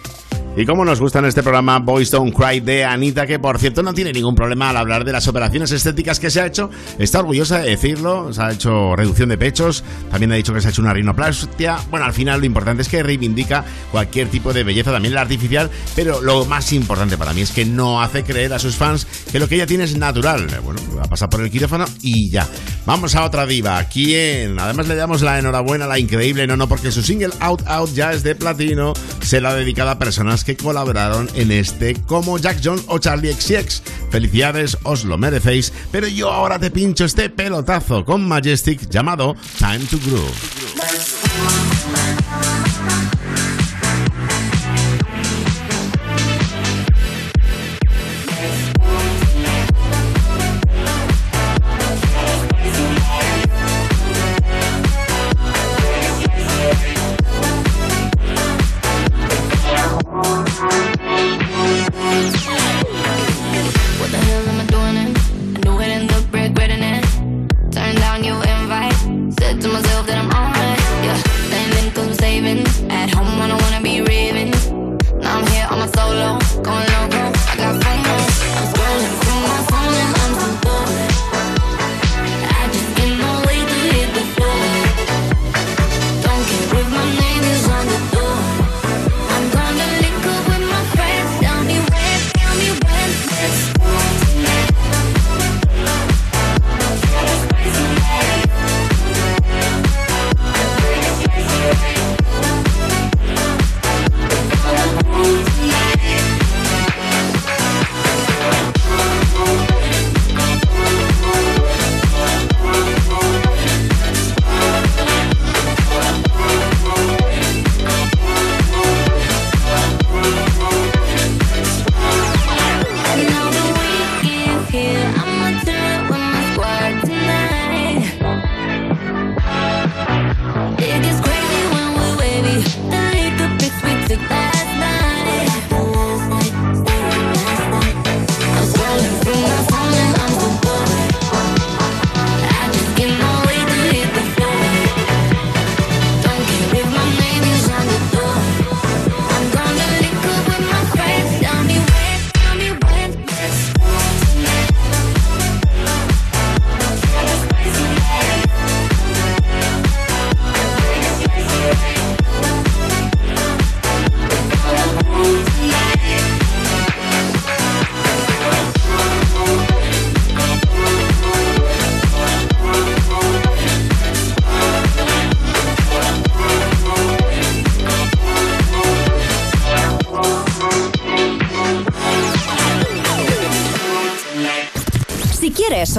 Y como nos gusta en este programa Boys Don't Cry de Anita, que por cierto no tiene ningún problema al hablar de las operaciones estéticas que se ha hecho, está orgullosa de decirlo, se ha hecho reducción de pechos, también ha dicho que se ha hecho una rinoplastia, bueno, al final lo importante es que reivindica cualquier tipo de belleza, también la artificial, pero lo más importante para mí es que no hace creer a sus fans que lo que ella tiene es natural, bueno, va a pasar por el quirófano y ya. Vamos a otra diva, quien además le damos la enhorabuena, la increíble, no, no, porque su single Out Out ya es de platino, se la ha dedicado a personas que colaboraron en este, como Jack John o Charlie XCX. Felicidades, os lo merecéis, pero yo ahora te pincho este pelotazo con Majestic llamado Time to Groove.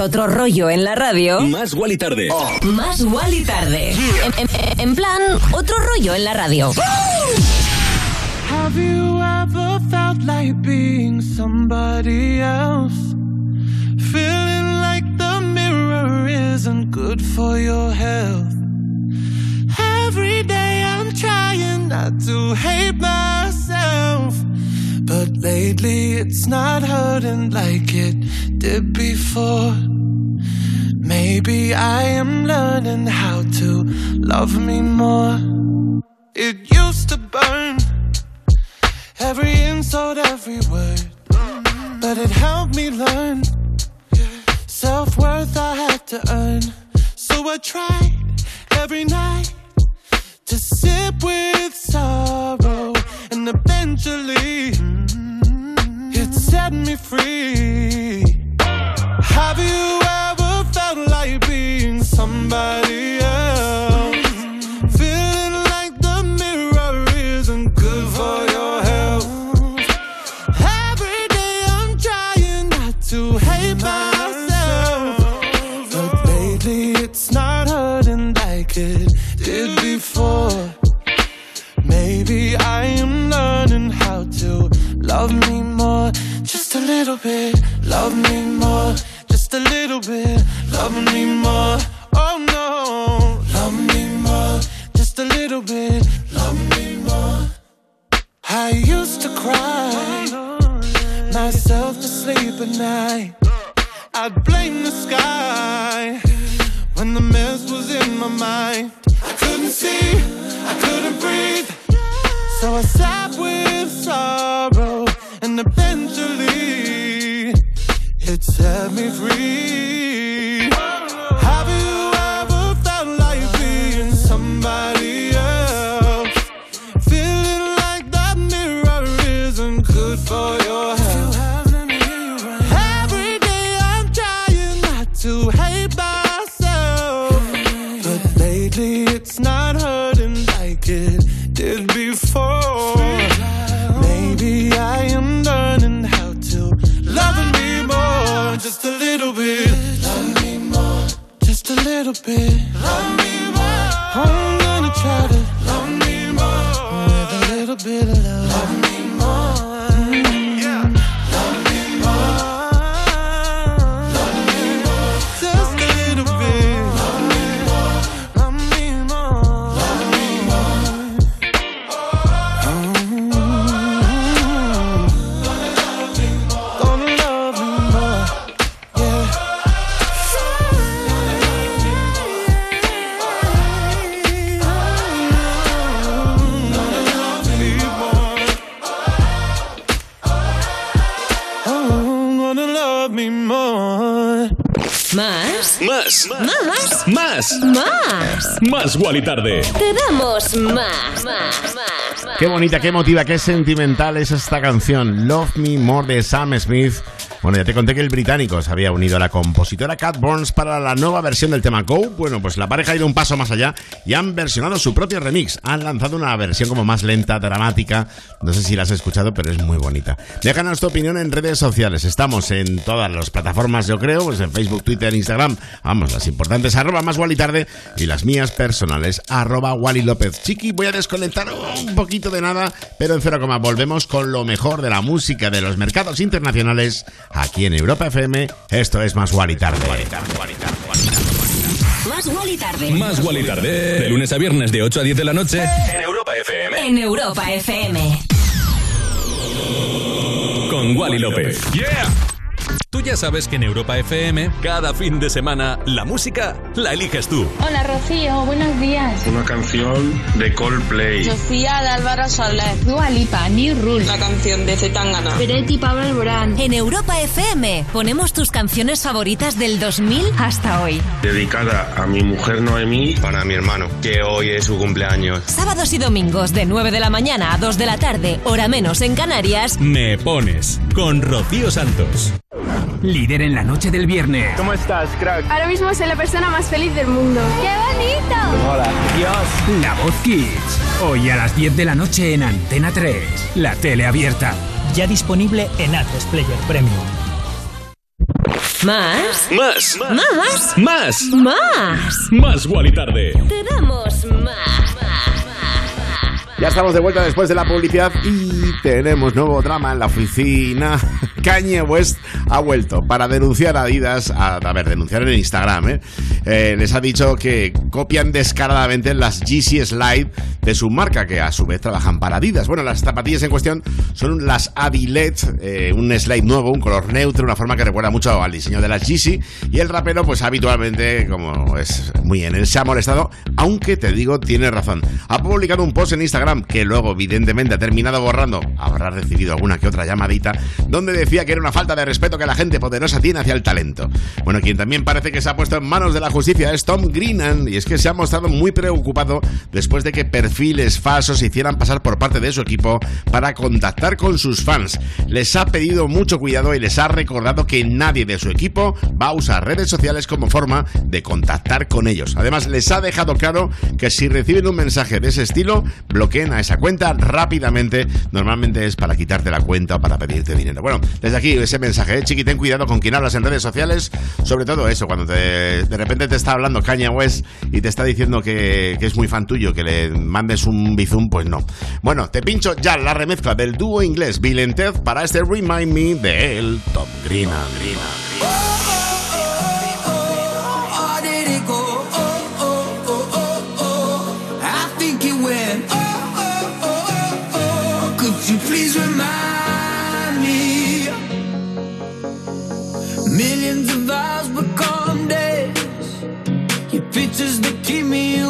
Otro rollo en la radio, Más Wally tarde. más Wally tarde. En, en- en plan, otro rollo en la radio. Have you ever felt like being somebody else? Feeling like the mirror isn't good for your health. Every day I'm trying not to hate myself. But lately it's not hurting like it did before. Maybe I am learning how to love me more. Little bit. ¿Más? Más. Más. Wally Tarde. Te damos más. Más. Más. Qué bonita, qué emotiva, qué sentimental es esta canción, Love Me More de Sam Smith. Bueno, ya te conté que el británico se había unido a la compositora Cat Burns para la nueva versión del tema Go. Bueno, pues la pareja ha ido un paso más allá y han versionado su propio remix. Han lanzado una versión como más lenta, dramática. No sé si la has escuchado, pero es muy bonita. Déjanos tu opinión en redes sociales. Estamos en todas las plataformas, yo creo, pues en Facebook, Twitter, Instagram. Vamos, las importantes, arroba más Wally Tarde y las mías personales, arroba Wally López. Chiqui, voy a desconectar un poquito de nada, pero en cero coma volvemos con lo mejor de la música de los mercados internacionales aquí en Europa FM. Esto es más Wally Tarde. Más Wally tarde. Más Wally Tarde. De lunes a viernes de 8 a 10 de la noche en Europa FM. En Europa FM. Con Wally López. Yeah. Tú ya sabes que en Europa FM, cada fin de semana, la música la eliges tú. Hola Rocío, buenos días. Una canción de Coldplay. Sofía de Álvaro Soler. Dua Lipa, New Rule. La canción de Zetangana. Peretti Pablo Alborán. En Europa FM ponemos tus canciones favoritas del 2000 hasta hoy. Dedicada a mi mujer Noemí. Para mi hermano, que hoy es su cumpleaños. Sábados y domingos de 9 de la mañana a 2 de la tarde, hora menos en Canarias. Me pones con Rocío Santos. Líder en la noche del viernes. ¿Cómo estás, crack? Ahora mismo soy la persona más feliz del mundo. ¡Qué bonito! Hola. Dios. La Voz Kids. Hoy a las 10 de la noche en Antena 3. La tele abierta. Ya disponible en Atlas Player Premium. ¿Más? Más. ¿Más? Más. Más. Más Wally Tarde. Te damos más. Ya estamos de vuelta después de la publicidad y tenemos nuevo drama en la oficina. [laughs] Kanye West ha vuelto para denunciar a Adidas, a, a ver, denunciar en Instagram, ¿eh? Eh, Les ha dicho que copian descaradamente las Yeezy Slide de su marca, que a su vez trabajan para Adidas. Bueno, las zapatillas en cuestión son las Adilet, eh, un slide nuevo, un color neutro, una forma que recuerda mucho al diseño de las Yeezy. Y el rapero, pues habitualmente, como es muy en él, se ha molestado, aunque te digo, tiene razón. Ha publicado un post en Instagram que luego evidentemente ha terminado borrando, habrá recibido alguna que otra llamadita, donde decía que era una falta de respeto que la gente poderosa tiene hacia el talento. Bueno, quien también parece que se ha puesto en manos de la justicia es Tom Greenan, y es que se ha mostrado muy preocupado después de que perfiles falsos hicieran pasar por parte de su equipo para contactar con sus fans. Les ha pedido mucho cuidado y les ha recordado que nadie de su equipo va a usar redes sociales como forma de contactar con ellos. Además, les ha dejado claro que si reciben un mensaje de ese estilo, a esa cuenta rápidamente. Normalmente es para quitarte la cuenta o para pedirte dinero. Bueno, desde aquí ese mensaje, ¿eh? chiqui, ten cuidado con quien hablas en redes sociales. Sobre todo eso, cuando de repente te está hablando Kanye West y te está diciendo que, es muy fan tuyo, que le mandes un bizum, pues no. Bueno, te pincho ya la remezcla del dúo inglés Bill para este Remind Me de el Tom Green. How me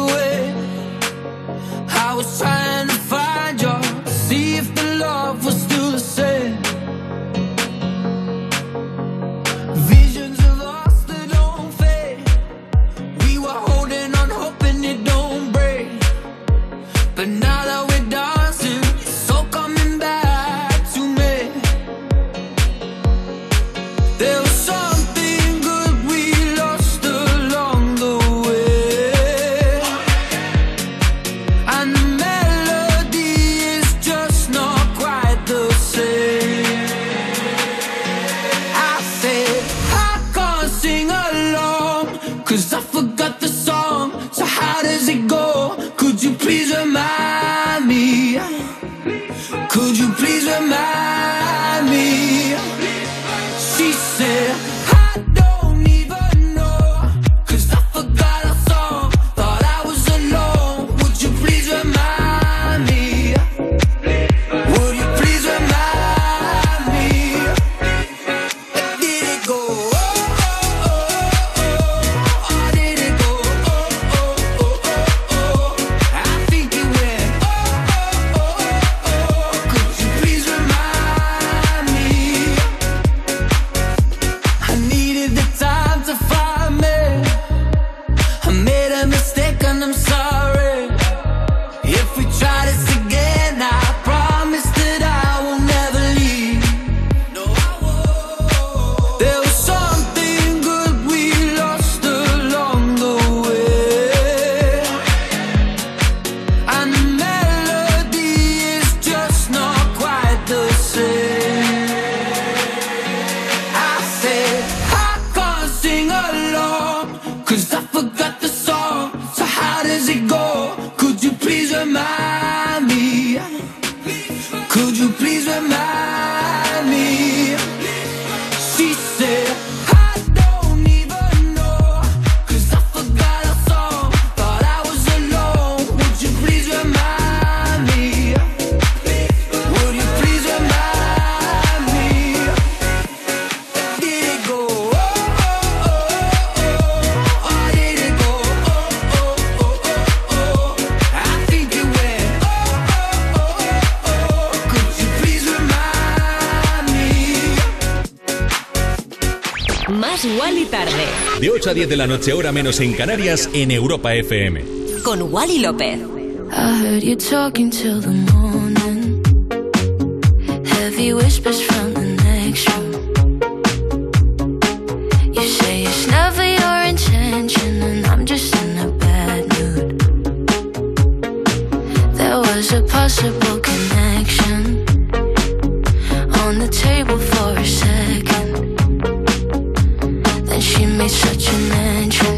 10 de la noche, hora menos en Canarias, en Europa FM. Con Wally López. I heard you talking till the morning. she made such a entrance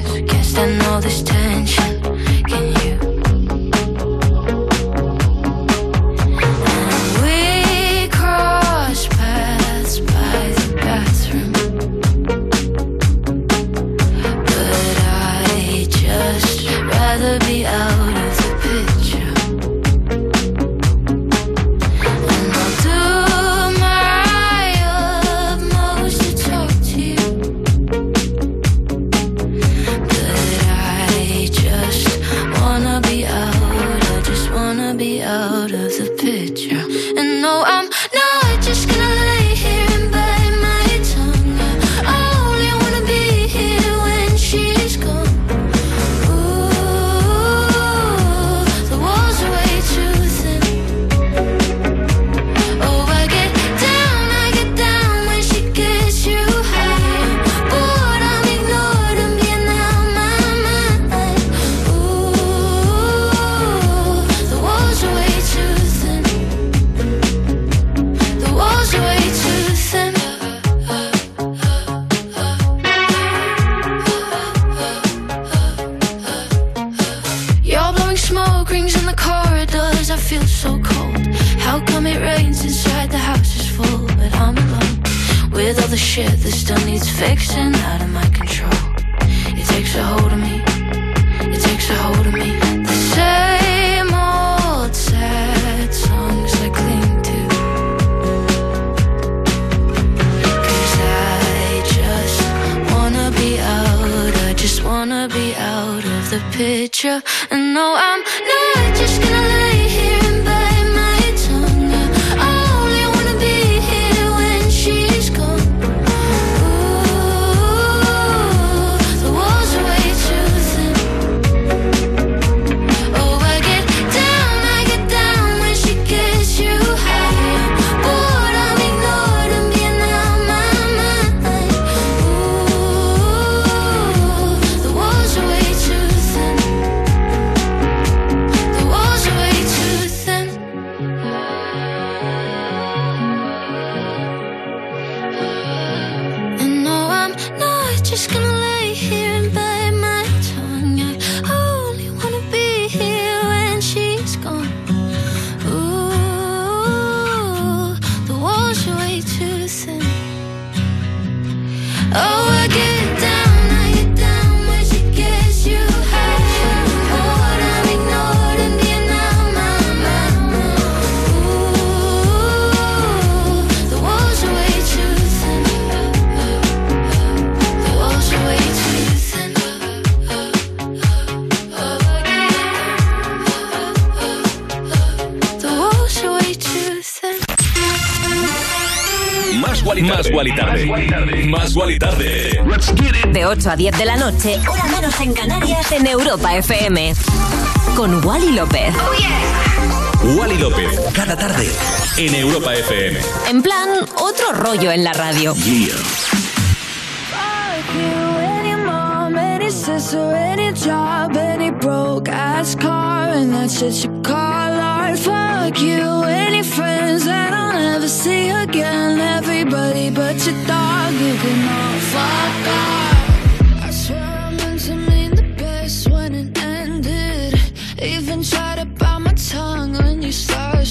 10 de la noche, hora menos en Canarias, en Europa FM. Con Wally López. Oh, yeah. Wally López, cada tarde, en Europa FM. En plan, otro rollo en la radio. Sister, any job, any broke ass car, and that's Fuck you, any friends that I'll never see again. Everybody but your dog, you can all fuck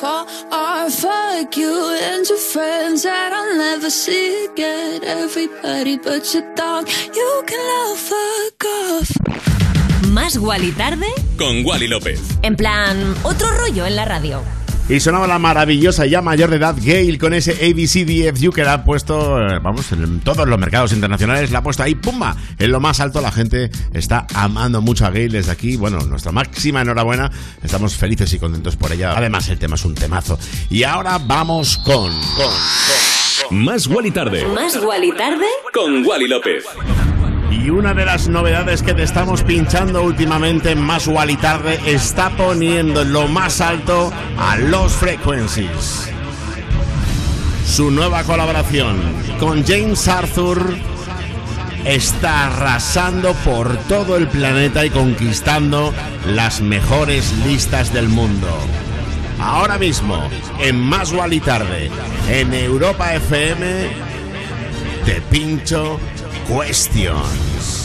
call art. Fuck you and your friends that I'll never see again. Everybody but your dog, you can love fuck off. Más Wally tarde. Con Wally López. En plan, otro rollo en la radio. Y sonaba la maravillosa ya mayor de edad Gail con ese ABCDFU que la ha puesto, eh, vamos, en todos los mercados internacionales, la ha puesto ahí, ¡pumba! En lo más alto la gente está amando mucho a Gail desde aquí. Bueno, nuestra máxima enhorabuena. Estamos felices y contentos por ella. Además, el tema es un temazo. Y ahora vamos con... con, Más Wally tarde. Más Wally tarde. Con Wally López. Y una de las novedades que te estamos pinchando últimamente en Más Wally Tarde está poniendo en lo más alto a Los Frequencies. Su nueva colaboración con James Arthur está arrasando por todo el planeta y conquistando las mejores listas del mundo. Ahora mismo, en Más Wally Tarde, en Europa FM, te pincho Questions.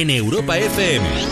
En Europa FM.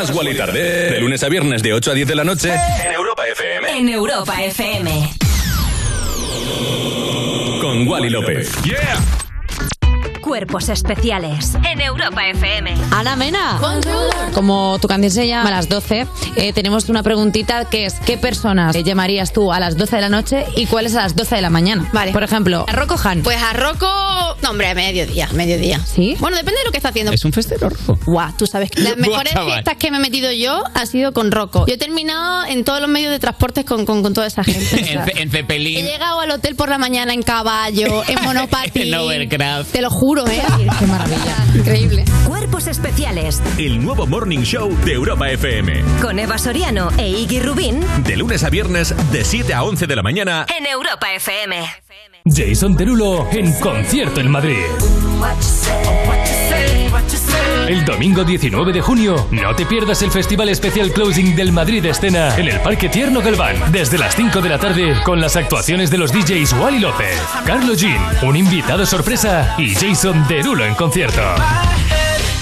Más y tarde, de lunes a viernes, de 8 a 10 de la noche, en Europa FM. En Europa FM. Con Wally López. ¡Yeah! Cuerpos especiales. En Europa FM. Ana Mena. Como tu canción se llama a las 12, eh, tenemos una preguntita que es ¿qué personas llamarías tú a las 12 de la noche y cuáles a las 12 de la mañana? Vale. Por ejemplo, a Rocco Han. Pues a Rocco, no, hombre, a mediodía, mediodía. ¿Sí? Bueno, depende de lo que está haciendo. Es un festero rojo. Guau, tú sabes que las [laughs] mejores chaval. fiestas que me he metido yo ha sido con Rocco. Yo he terminado en todos los medios de transporte con, con, con toda esa gente. o [laughs] sea, en, Ce- en he llegado al hotel por la mañana en caballo, en [laughs] monopatín. en Overcraft. Te lo juro, ¿eh? Qué maravilla. Increíble. Cuerpos especiales. El nuevo Morning Show de Europa FM. Con Eva Soriano e Iggy Rubín. De lunes a viernes, de 7 a 11 de la mañana. En Europa FM. Jason Derulo en concierto en Madrid. El domingo 19 de junio, no te pierdas el Festival Especial Closing del Madrid Escena en el Parque Tierno Galván, desde las 5 de la tarde, con las actuaciones de los DJs Wally López, Carlos Jean, un invitado sorpresa y Jason Derulo en concierto.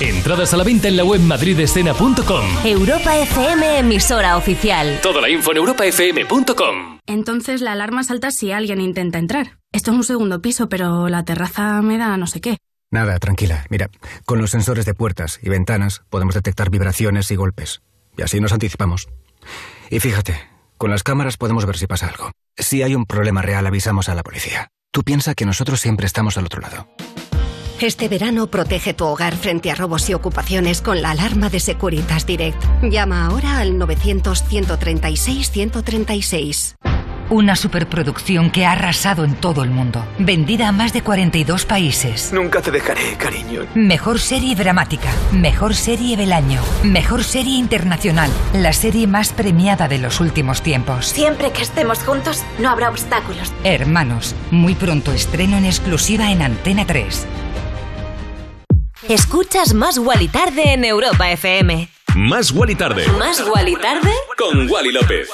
Entradas a la venta en la web madridescena.com. Europa FM, emisora oficial. Toda la info en europafm.com. Entonces la alarma salta si alguien intenta entrar. Esto es un segundo piso, pero la terraza me da no sé qué. Nada, tranquila. Mira, con los sensores de puertas y ventanas podemos detectar vibraciones y golpes. Y así nos anticipamos. Y fíjate, con las cámaras podemos ver si pasa algo. Si hay un problema real, avisamos a la policía. Tú piensa que nosotros siempre estamos al otro lado. Este verano protege tu hogar frente a robos y ocupaciones con la alarma de Securitas Direct. Llama ahora al 900-136-136. Una superproducción que ha arrasado en todo el mundo. Vendida a más de 42 países. Nunca te dejaré, cariño. Mejor serie dramática. Mejor serie del año. Mejor serie internacional. La serie más premiada de los últimos tiempos. Siempre que estemos juntos, no habrá obstáculos. Hermanos. Muy pronto estreno en exclusiva en Antena 3. Escuchas Más Guali Tarde en Europa FM. Más Guali Tarde. Más Guali Tarde Con Wally López.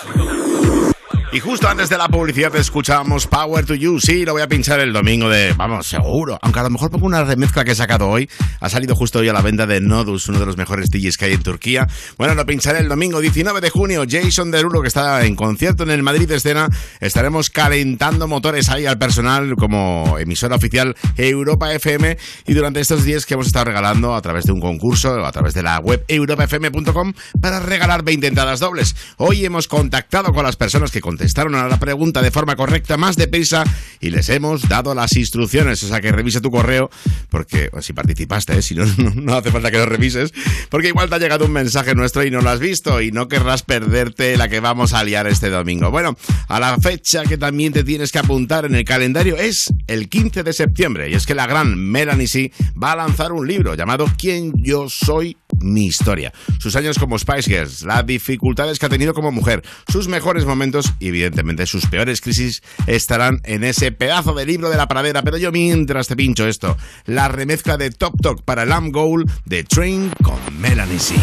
Y justo antes de la publicidad escuchábamos Power to You. Sí, lo voy a pinchar el domingo de. Vamos, seguro. Aunque a lo mejor pongo una remezcla que he sacado hoy. Ha salido justo hoy a la venta de Nodus, uno de los mejores DJs que hay en Turquía. Bueno, lo pincharé el domingo 19 de junio. Jason Derulo, que está en concierto en el Madrid Escena. Estaremos calentando motores ahí al personal como emisora oficial Europa FM. Y durante estos días que hemos estado regalando a través de un concurso, a través de la web europafm.com, para regalar 20 entradas dobles. Hoy hemos contactado con las personas que contestaron a la pregunta de forma correcta, más deprisa, y les hemos dado las instrucciones. O sea que revise tu correo, porque si participaste, ¿eh? si no, [laughs] no, no hace falta que lo revises, porque igual te ha llegado un mensaje nuestro y no lo has visto, y no querrás perderte la que vamos a liar este domingo. Bueno, a la fecha que también te tienes que apuntar en el calendario es el 15 de septiembre, y es que la gran Melanie C va a lanzar un libro llamado ¿Quién yo soy? Mi historia. Sus años como Spice Girls, las dificultades que ha tenido como mujer, sus mejores momentos y evidentemente sus peores crisis estarán en ese pedazo de libro de la pradera. Pero yo mientras te pincho esto, la remezcla de Top Talk para Lamb Goal de Train con Melanie C.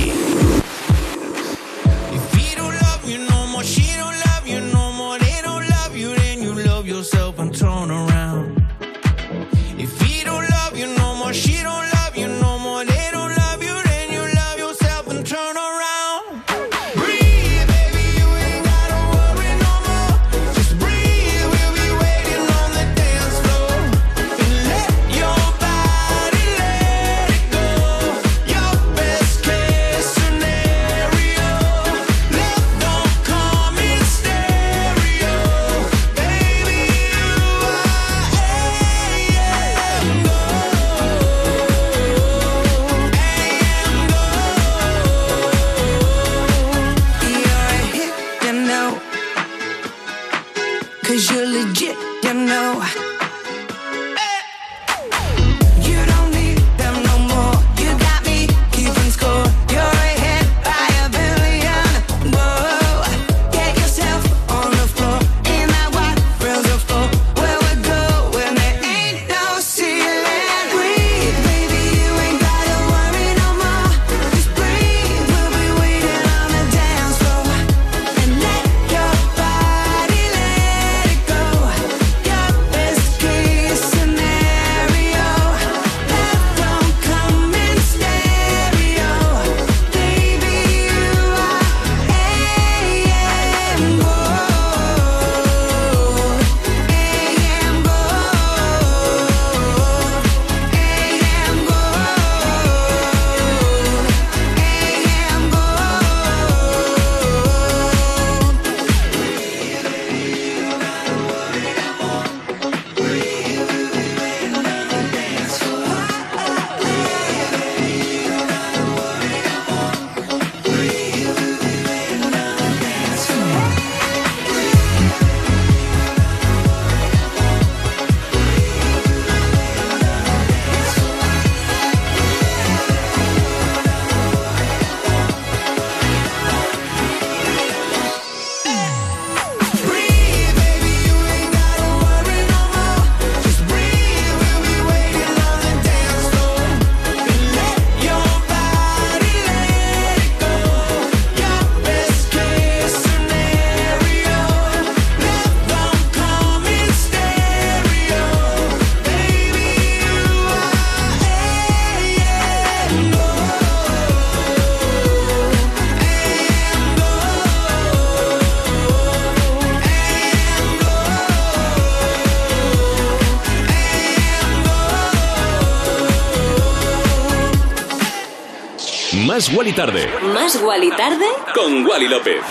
Más Wally Tarde. Más Wally Tarde. Con Wally López.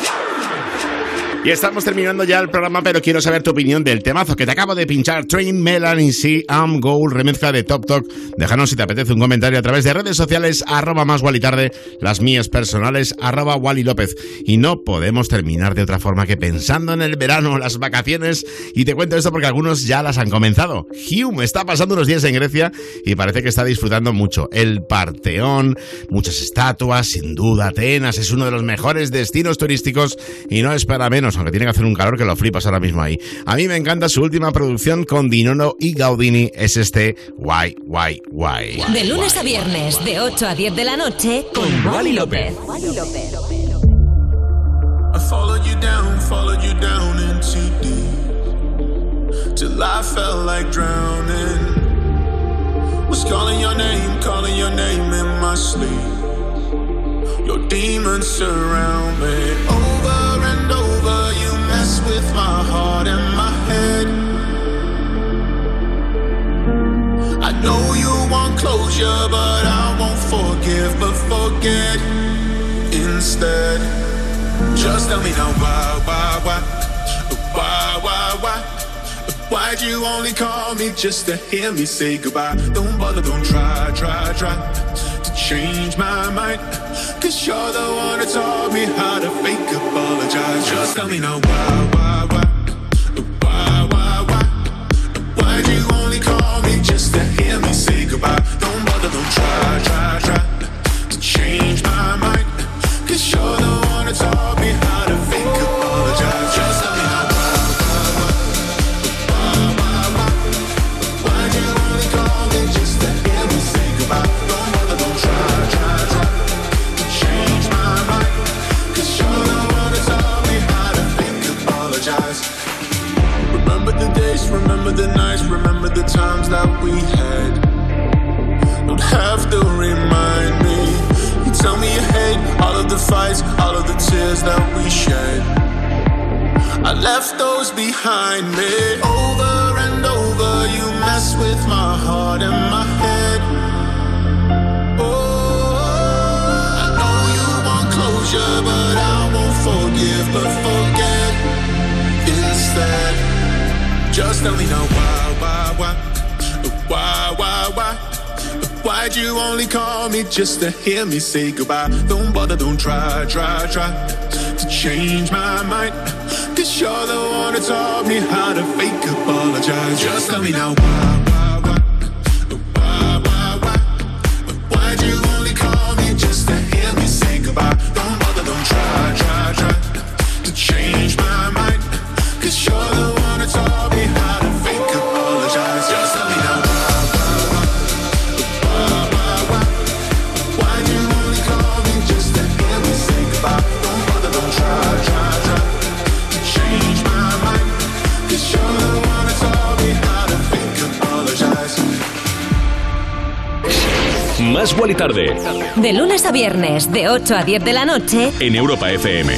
Y estamos terminando ya el programa, pero quiero saber tu opinión del temazo que te acabo de pinchar, Train Melanie C. Am Gold, remezcla de Top Talk. Déjanos si te apetece un comentario a través de redes sociales, arroba más Wally Tarde, las mías personales, arroba Wally López. Y no podemos terminar de otra forma que pensando en el verano, las vacaciones, y te cuento esto porque algunos ya las han comenzado. Hume está pasando unos días en Grecia y parece que está disfrutando mucho. El Parteón, muchas estatuas, sin duda Atenas es uno de los mejores destinos turísticos y no es para menos aunque tiene que hacer un calor que lo flipas ahora mismo ahí. A mí me encanta su última producción con Dinono y Gaudini, es este Why, Why, Why. De lunes a viernes, de 8 a 10 de la noche, con Wally López. I followed you down, followed you down into deep. Till I felt like drowning. Was calling your name, calling your name in my sleep. Your demons surround me. Over with my heart and my head. I know you want closure, but I won't forgive, but forget instead. Just tell me now why, why, why, why, why, why? Why'd you only call me just to hear me say goodbye? Don't bother, don't try, try, try to change my mind. Cause you're the one that taught me how to fake apologize. Just tell me now why, why, why? Why, just to hear me say goodbye? Don't bother, don't try, try, try to change my mind. Cause you're the that we had. Don't have to remind me. You tell me you hate all of the fights, all of the tears that we shed. I left those behind me. Over and over, you mess with my heart and my head. Oh, I know you want closure, but I won't forgive, but forget instead. Just tell me now why, Why'd you only call me just to hear me say goodbye? Don't bother, don't try, try, try to change my mind. Cause you're the one that taught me how to fake apologize. Just tell me now why, Más Wally Tarde. De lunes a viernes, de 8 a 10 de la noche, En Europa FM.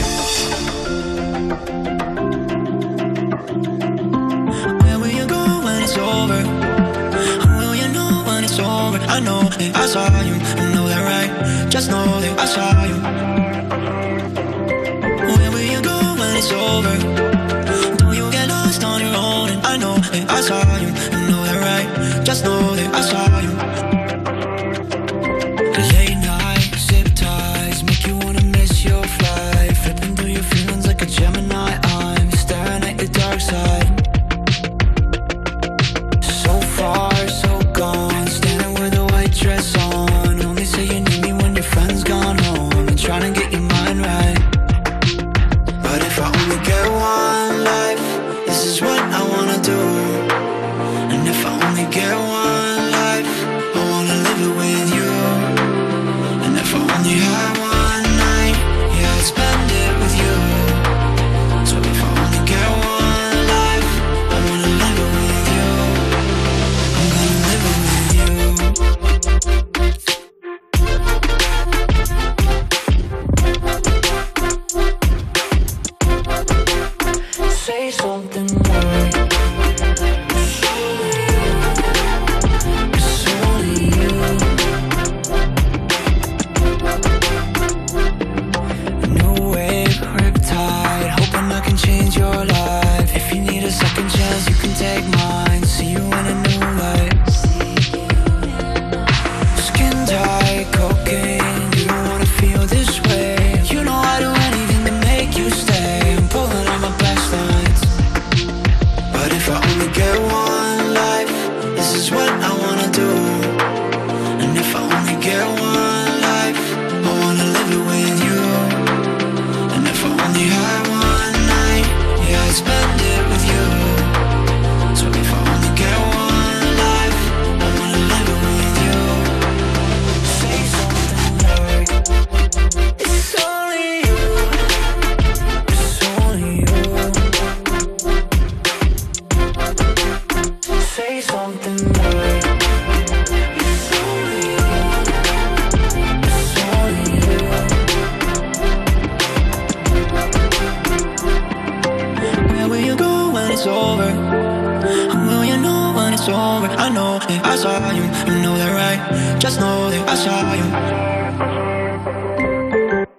That I saw you. You know that, right? Just know that I saw you.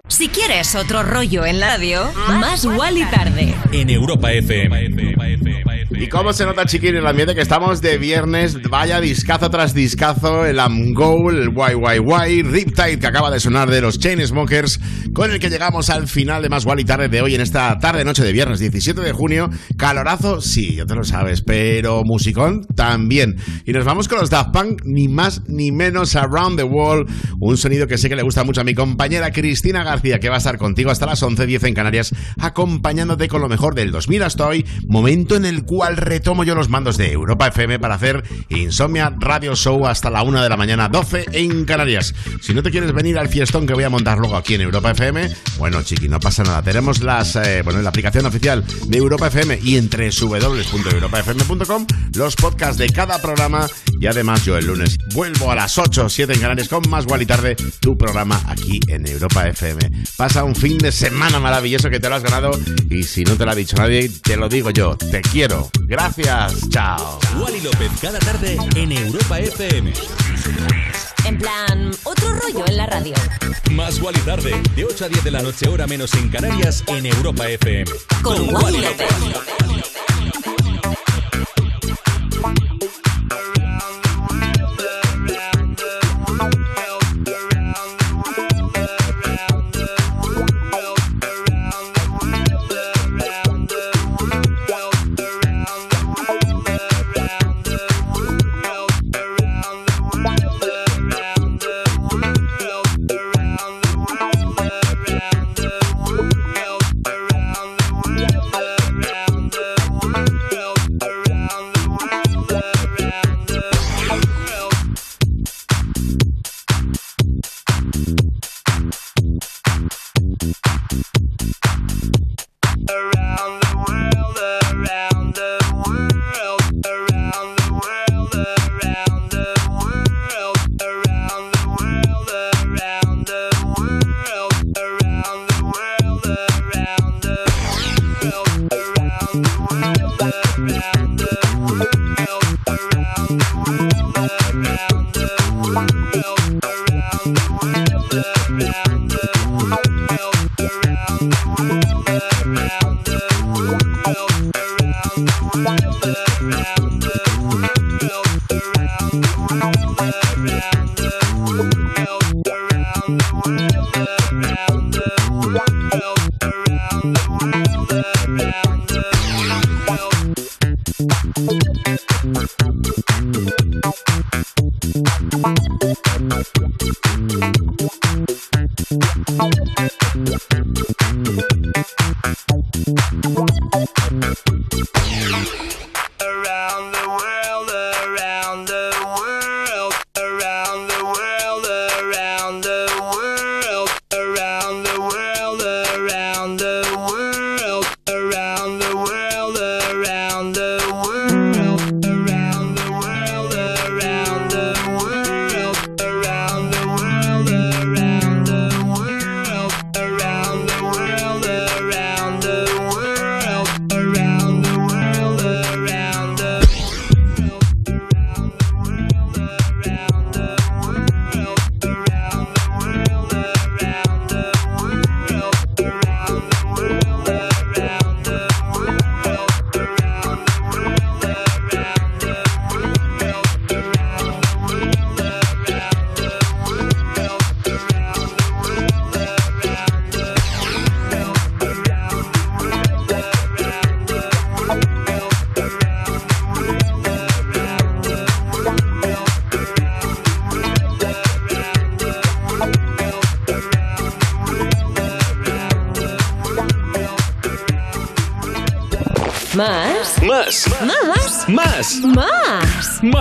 Si quieres otro rollo en la radio, más y tarde. En Europa FM. ¿Y cómo se nota, chiquín, en el ambiente que estamos de viernes? Vaya discazo tras discazo, el Amgo, el YYY, Riptide que acaba de sonar de los Chainsmokers, con el que llegamos al final de Más y Tarde de hoy en esta tarde-noche de viernes 17 de junio. Calorazo, sí, ya te lo sabes, pero musicón también. Y nos vamos con los Daft Punk, ni más ni menos Around the World, un sonido que sé que le gusta mucho a mi compañera Cristina García, que va a estar contigo hasta las 11.10 en Canarias, acompañándote con lo mejor del 2000 hasta hoy, momento en el cual retomo yo los mandos de Europa FM para hacer Insomnia Radio Show hasta la 1 de la mañana, 12 en Canarias. Si no te quieres venir al fiestón que voy a montar luego aquí en Europa FM, bueno, chiqui, no pasa nada. Tenemos las, eh, bueno, la aplicación oficial de Europa FM y entre www.europafm.com los podcasts de cada programa y además yo el lunes vuelvo a las 8, 7 en Canarias con más igual y tarde tu programa aquí en Europa FM. Pasa un fin de semana maravilloso que te lo has ganado y si no te lo ha dicho nadie, te lo digo yo. Te quiero. Gracias. Chao. Wally López cada tarde en Europa FM. En plan, otro rollo en la radio. Más Wally tarde, de 8 a 10 de la noche, hora menos en Canarias, en Europa FM. Con, Wally López.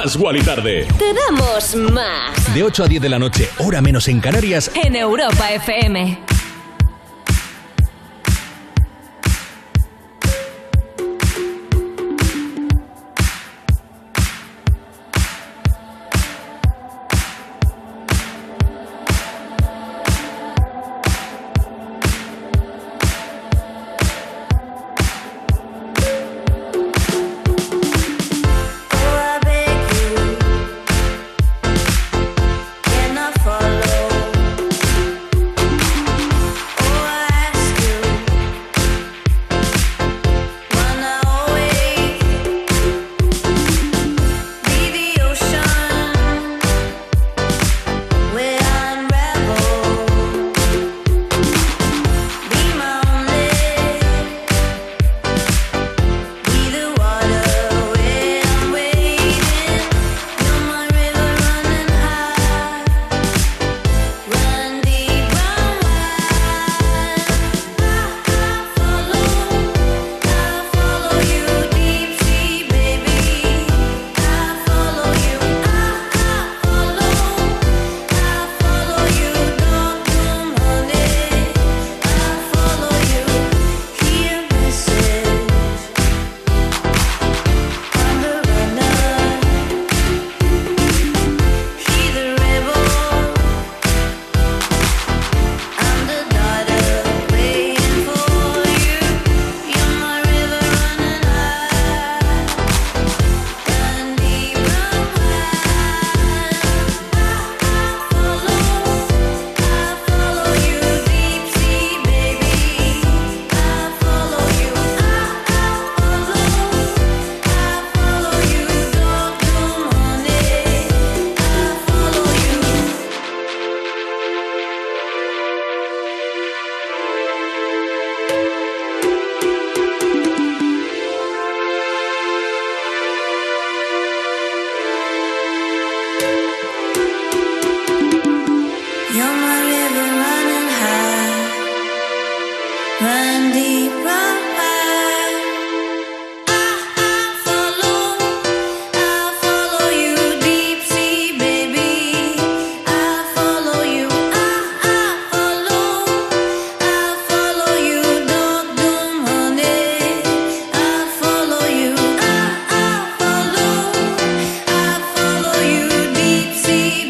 Más y Tarde. Te damos más. De 8 a 10 de la noche, hora menos en Canarias. En Europa FM.